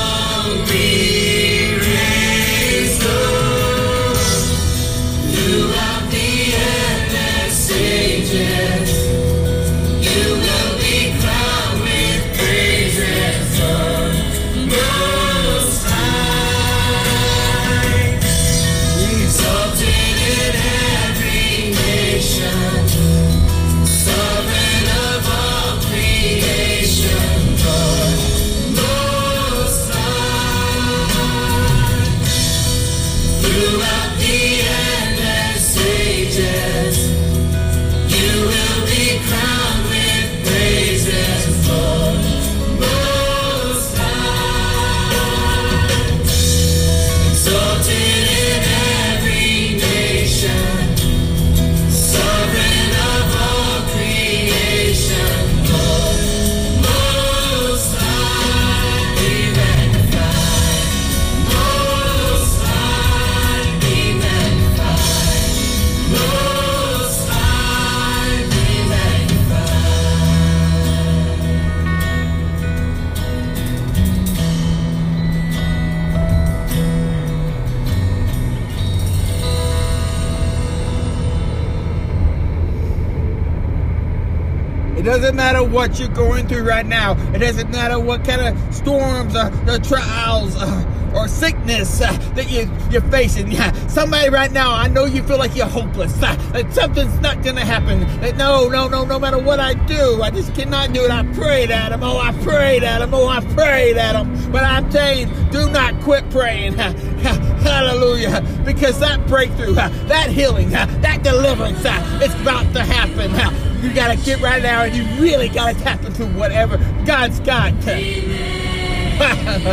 doesn't matter what you're going through right now. It doesn't matter what kind of storms, or, the trials, uh, or sickness uh, that you, you're facing. Yeah. Somebody right now, I know you feel like you're hopeless, uh, that something's not to happen. That no, no, no, no matter what I do, I just cannot do it. I prayed at him. Oh, I prayed at him. Oh, I prayed at him. But I'm you, do not quit praying. Hallelujah. Because that breakthrough, uh, that healing, uh, that deliverance, uh, it's about to happen. You got to get right now and you really got to tap into whatever God's got.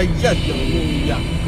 Hallelujah.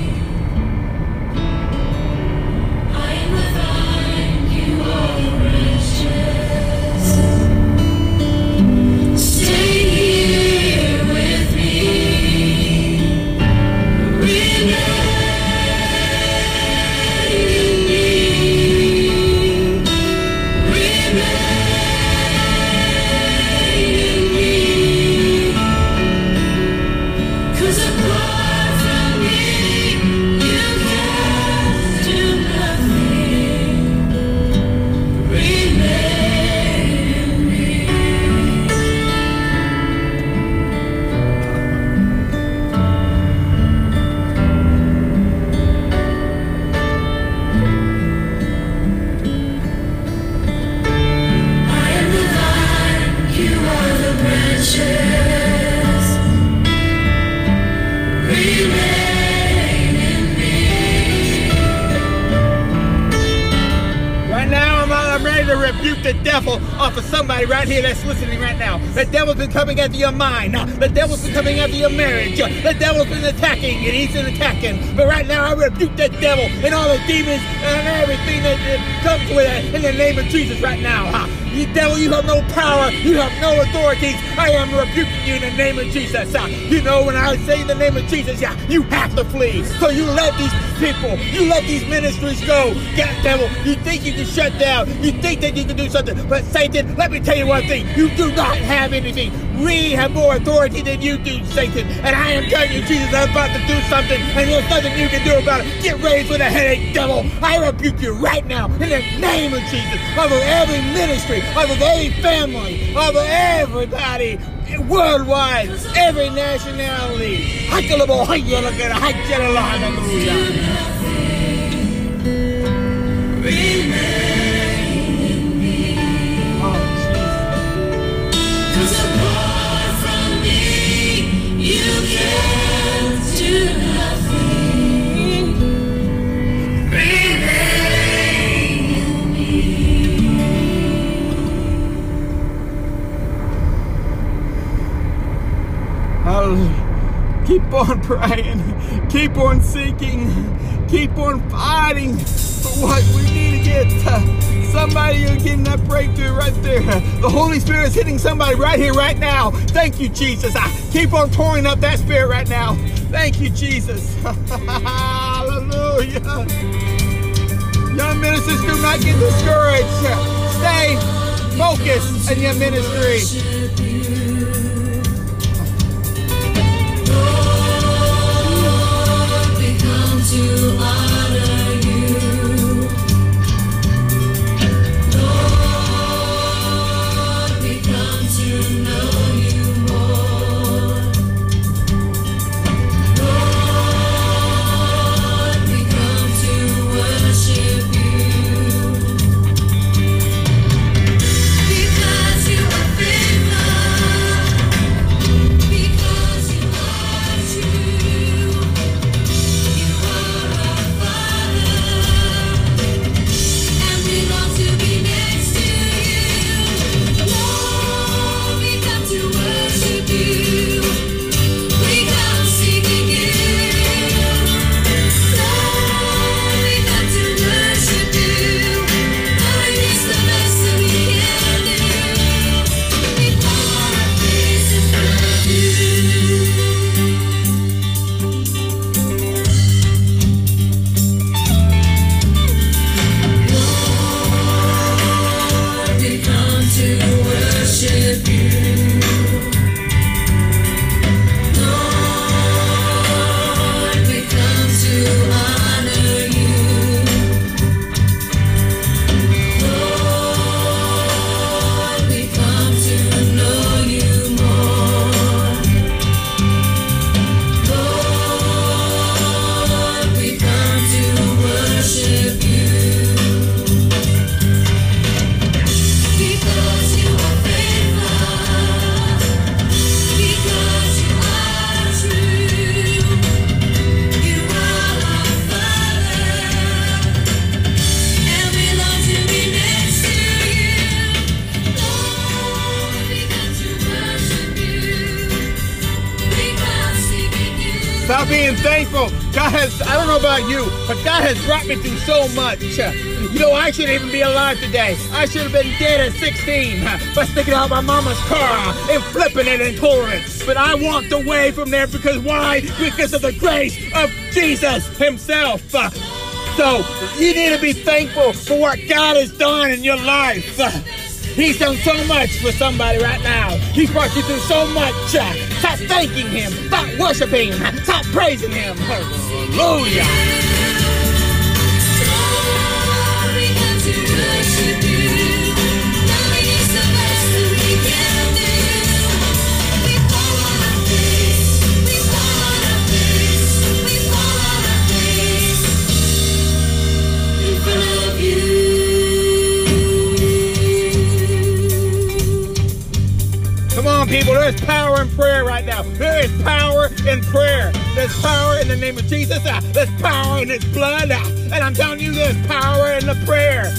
Here that's listening right now. The devil's been coming after your mind. The devil's been coming after your marriage. The devil's been attacking and he's been attacking. But right now, I rebuke that devil and all the demons and everything that comes with it in the name of Jesus right now. You devil, you have no power. You have no authorities. I am rebuking you in the name of Jesus. Uh, You know, when I say the name of Jesus, yeah, you have to flee. So you let these people, you let these ministries go. God, devil, you think you can shut down. You think that you can do something. But Satan, let me tell you one thing. You do not have anything. We have more authority than you do, Satan. And I am telling you, Jesus, I'm about to do something, and there's nothing you can do about it. Get raised with a headache, devil. I rebuke you right now in the name of Jesus over every ministry, over every family, over everybody worldwide, every nationality. Hallelujah. Keep on praying. Keep on seeking. Keep on fighting for what we need to get. Somebody is getting that breakthrough right there. The Holy Spirit is hitting somebody right here, right now. Thank you, Jesus. I keep on pouring up that Spirit right now. Thank you, Jesus. Hallelujah. Young ministers, do not get discouraged. Stay focused in your ministry. Being thankful. God has, I don't know about you, but God has brought me through so much. You know, I shouldn't even be alive today. I should have been dead at 16 by sticking out my mama's car and flipping it in torrents. But I walked away from there because why? Because of the grace of Jesus Himself. So you need to be thankful for what God has done in your life. He's done so much for somebody right now. He's brought you through so much. Stop thanking Him. Stop worshiping Him. Stop praising Him. Hallelujah. On, people. There's power in prayer right now. There is power in prayer. There's power in the name of Jesus. Ah, There's power in His blood. Ah, And I'm telling you, there's power in the prayer.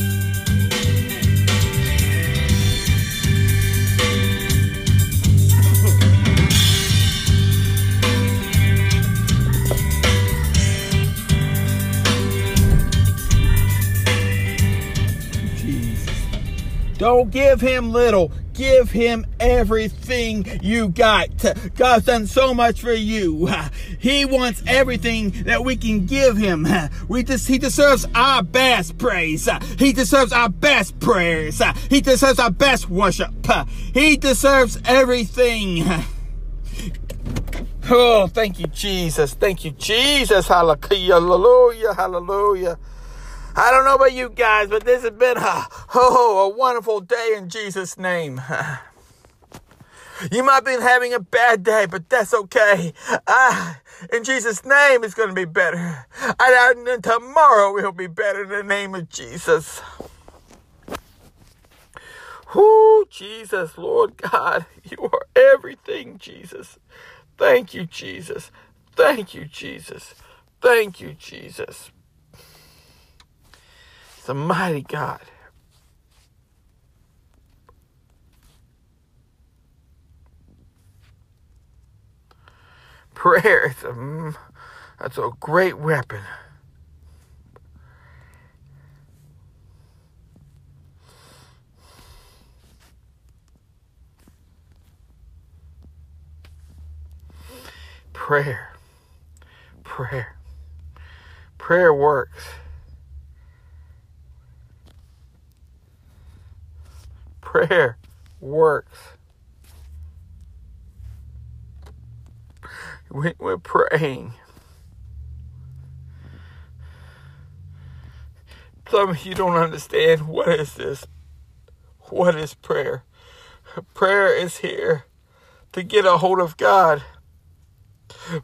Don't give him little. Give him everything you got. God's done so much for you. He wants everything that we can give him. We just, he deserves our best praise. He deserves our best prayers. He deserves our best worship. He deserves everything. Oh, thank you, Jesus. Thank you, Jesus. Hallelujah. Hallelujah. Hallelujah. I don't know about you guys, but this has been a, oh, a wonderful day in Jesus' name. You might been having a bad day, but that's okay. Ah, in Jesus' name, it's going to be better. And, and tomorrow will be better in the name of Jesus. Whoo, Jesus, Lord God, you are everything, Jesus. Thank you, Jesus. Thank you, Jesus. Thank you, Jesus. It's a mighty God. Prayer is a, that's a great weapon. Prayer. Prayer. Prayer works. Prayer works. When we're praying, some of you don't understand what is this? What is prayer? Prayer is here to get a hold of God.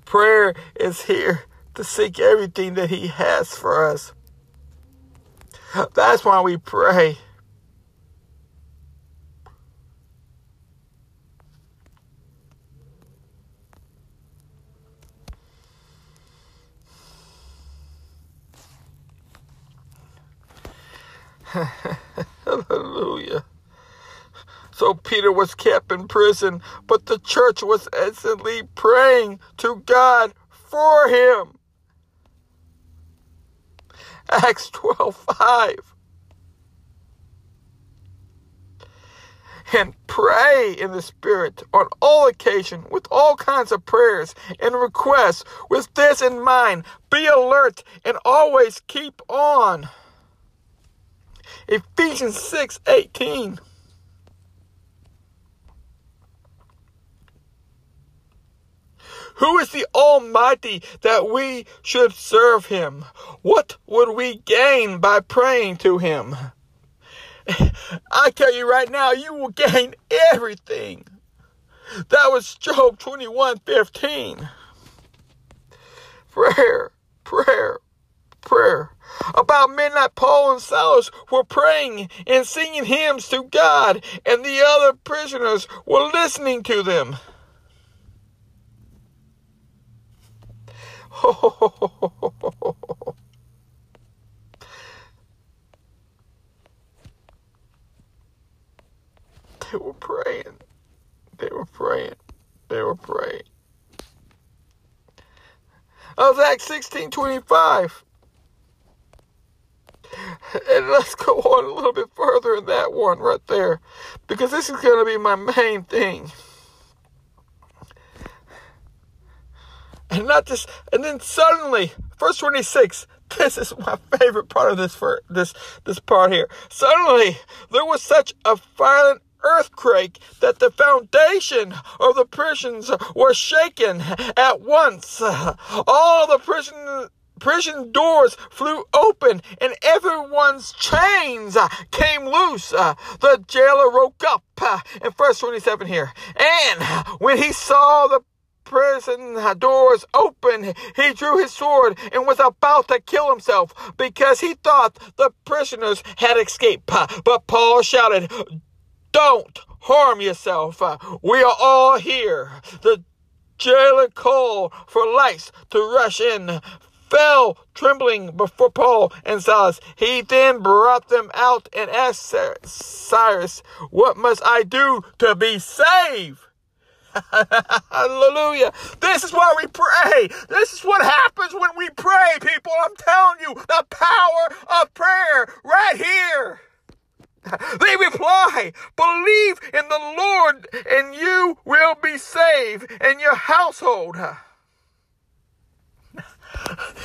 Prayer is here to seek everything that He has for us. That's why we pray. Hallelujah. So Peter was kept in prison, but the church was instantly praying to God for him. Acts 12 5. And pray in the Spirit on all occasion with all kinds of prayers and requests. With this in mind, be alert and always keep on. Ephesians six eighteen. Who is the Almighty that we should serve him? What would we gain by praying to him? I tell you right now, you will gain everything. That was Job 21 15. Prayer, prayer, prayer. About midnight, Paul and Silas were praying and singing hymns to God, and the other prisoners were listening to them. They were praying. They were praying. They were praying. Acts 16 25. And let's go on a little bit further in that one right there. Because this is going to be my main thing. And not just, and then suddenly, verse 26, this is my favorite part of this for this this part here. Suddenly, there was such a violent earthquake that the foundation of the prisons were shaken at once. All the prison prison doors flew open and everyone's chains uh, came loose. Uh, the jailer woke up uh, in verse 27 here. And when he saw the prison doors open, he drew his sword and was about to kill himself because he thought the prisoners had escaped. But Paul shouted, Don't harm yourself. We are all here. The jailer called for lights to rush in, fell trembling before Paul and Silas. He then brought them out and asked Sirs, What must I do to be saved? Hallelujah. This is why we pray. This is what happens when we pray, people. I'm telling you, the power of prayer right here. They reply, believe in the Lord and you will be saved and your household.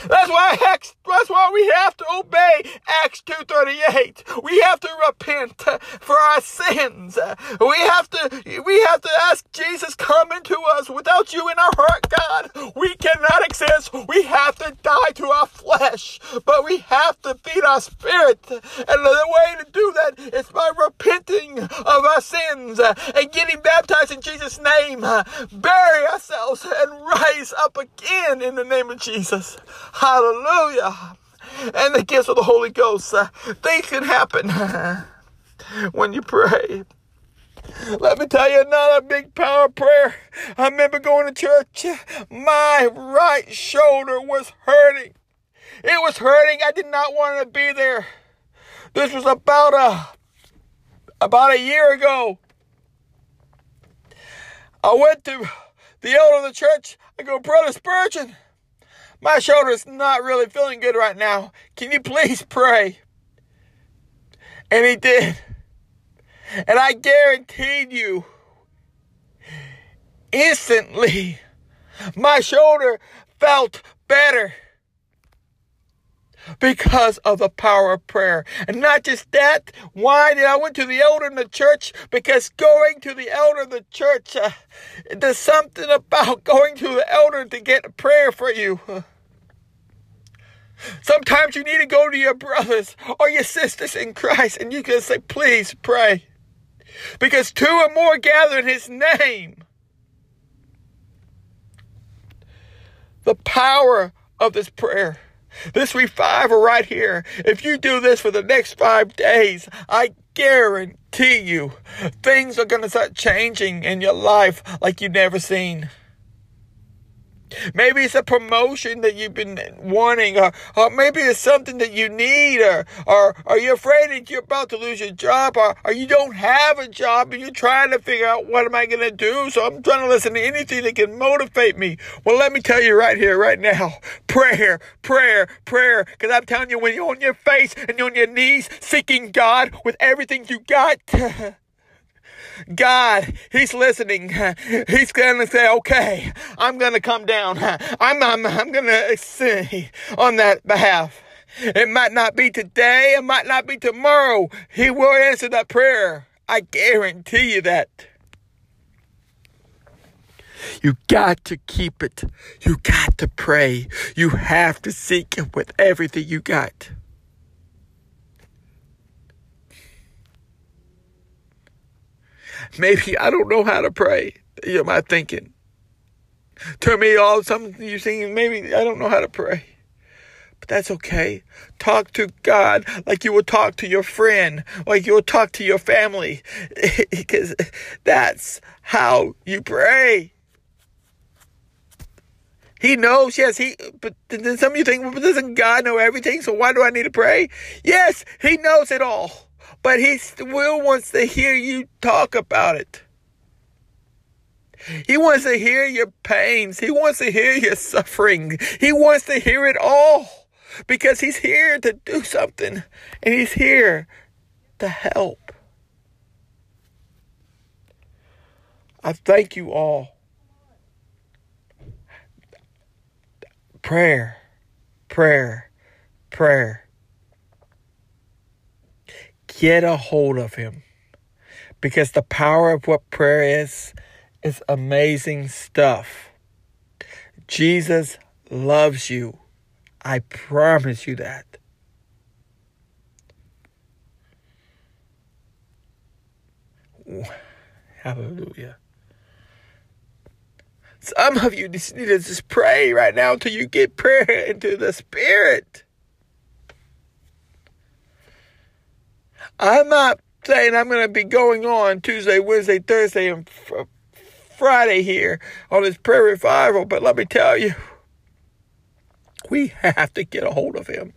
That's why Acts, that's why we have to obey Acts 2:38. We have to repent for our sins. We have to we have to ask Jesus come into us. Without you in our heart, God, we cannot exist. We have to die to our flesh, but we have to feed our spirit. And the way to do that is by repenting of our sins and getting baptized in Jesus' name, bury ourselves and rise up again in the name of Jesus. Hallelujah. And the gifts of the Holy Ghost. Uh, things can happen when you pray. Let me tell you another big power prayer. I remember going to church. My right shoulder was hurting. It was hurting. I did not want to be there. This was about a about a year ago. I went to the elder of the church. I go, Brother Spurgeon, my shoulder is not really feeling good right now. Can you please pray? And he did. And I guaranteed you, instantly, my shoulder felt better because of the power of prayer. And not just that, why did I went to the elder in the church? Because going to the elder in the church, uh, there's something about going to the elder to get a prayer for you. Sometimes you need to go to your brothers or your sisters in Christ and you can say, please pray. Because two or more gather in his name. The power of this prayer. This revival right here. If you do this for the next five days, I guarantee you things are going to start changing in your life like you've never seen. Maybe it's a promotion that you've been wanting, or, or maybe it's something that you need, or, or are you afraid that you're about to lose your job, or, or you don't have a job and you're trying to figure out what am I going to do? So I'm trying to listen to anything that can motivate me. Well, let me tell you right here, right now, prayer, prayer, prayer. Because I'm telling you, when you're on your face and you're on your knees seeking God with everything you got. God, He's listening. He's gonna say, "Okay, I'm gonna come down. I'm I'm, I'm gonna see on that behalf." It might not be today. It might not be tomorrow. He will answer that prayer. I guarantee you that. You got to keep it. You got to pray. You have to seek it with everything you got. Maybe I don't know how to pray. You my thinking. To me, all something you're saying, maybe I don't know how to pray. But that's okay. Talk to God like you would talk to your friend, like you would talk to your family. because that's how you pray. He knows, yes, he, but then some of you think, well, doesn't God know everything? So why do I need to pray? Yes, he knows it all but he still wants to hear you talk about it. He wants to hear your pains. He wants to hear your suffering. He wants to hear it all because He's here to do something and He's here to help. I thank you all. Prayer, prayer, prayer. Get a hold of Him because the power of what prayer is is amazing stuff. Jesus loves you. I promise you that. Hallelujah. Some of you just need to just pray right now until you get prayer into the spirit. I'm not saying I'm going to be going on Tuesday, Wednesday, Thursday, and fr- Friday here on this prayer revival, but let me tell you, we have to get a hold of him.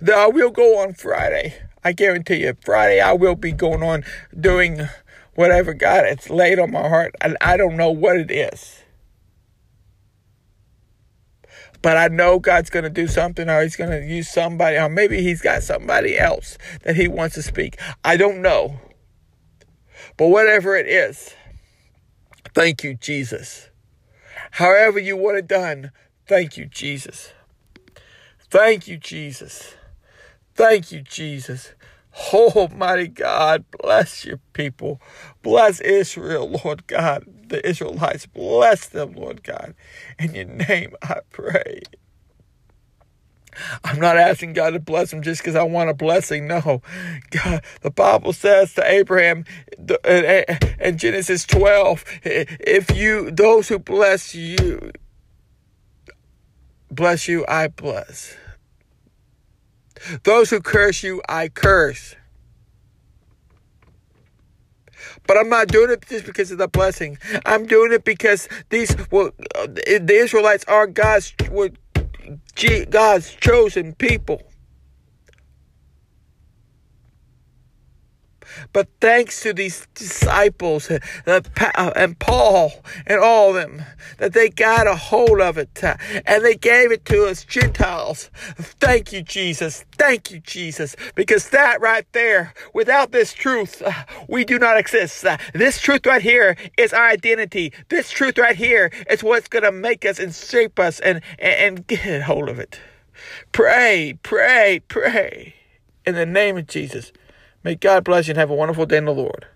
Now, I will go on Friday. I guarantee you, Friday I will be going on doing whatever God has laid on my heart, and I don't know what it is. But I know God's going to do something, or He's going to use somebody, or maybe He's got somebody else that He wants to speak. I don't know. But whatever it is, thank you, Jesus. However, you want it done, thank you, Jesus. Thank you, Jesus. Thank you, Jesus. Oh, Almighty God, bless your people. Bless Israel, Lord God. The Israelites, bless them, Lord God. In your name, I pray. I'm not asking God to bless them just because I want a blessing. No. God, the Bible says to Abraham uh, uh, in Genesis 12, if you, those who bless you, bless you, I bless. Those who curse you, I curse. But I'm not doing it just because of the blessing. I'm doing it because these well, uh, the Israelites are God's were God's chosen people. But thanks to these disciples uh, uh, uh, and Paul and all of them, that they got a hold of it and they gave it to us Gentiles. Thank you, Jesus. Thank you, Jesus. Because that right there, without this truth, we do not exist. This truth right here is our identity. This truth right here is what's going to make us and shape us and, and, and get a hold of it. Pray, pray, pray. In the name of Jesus. May God bless you and have a wonderful day in the Lord.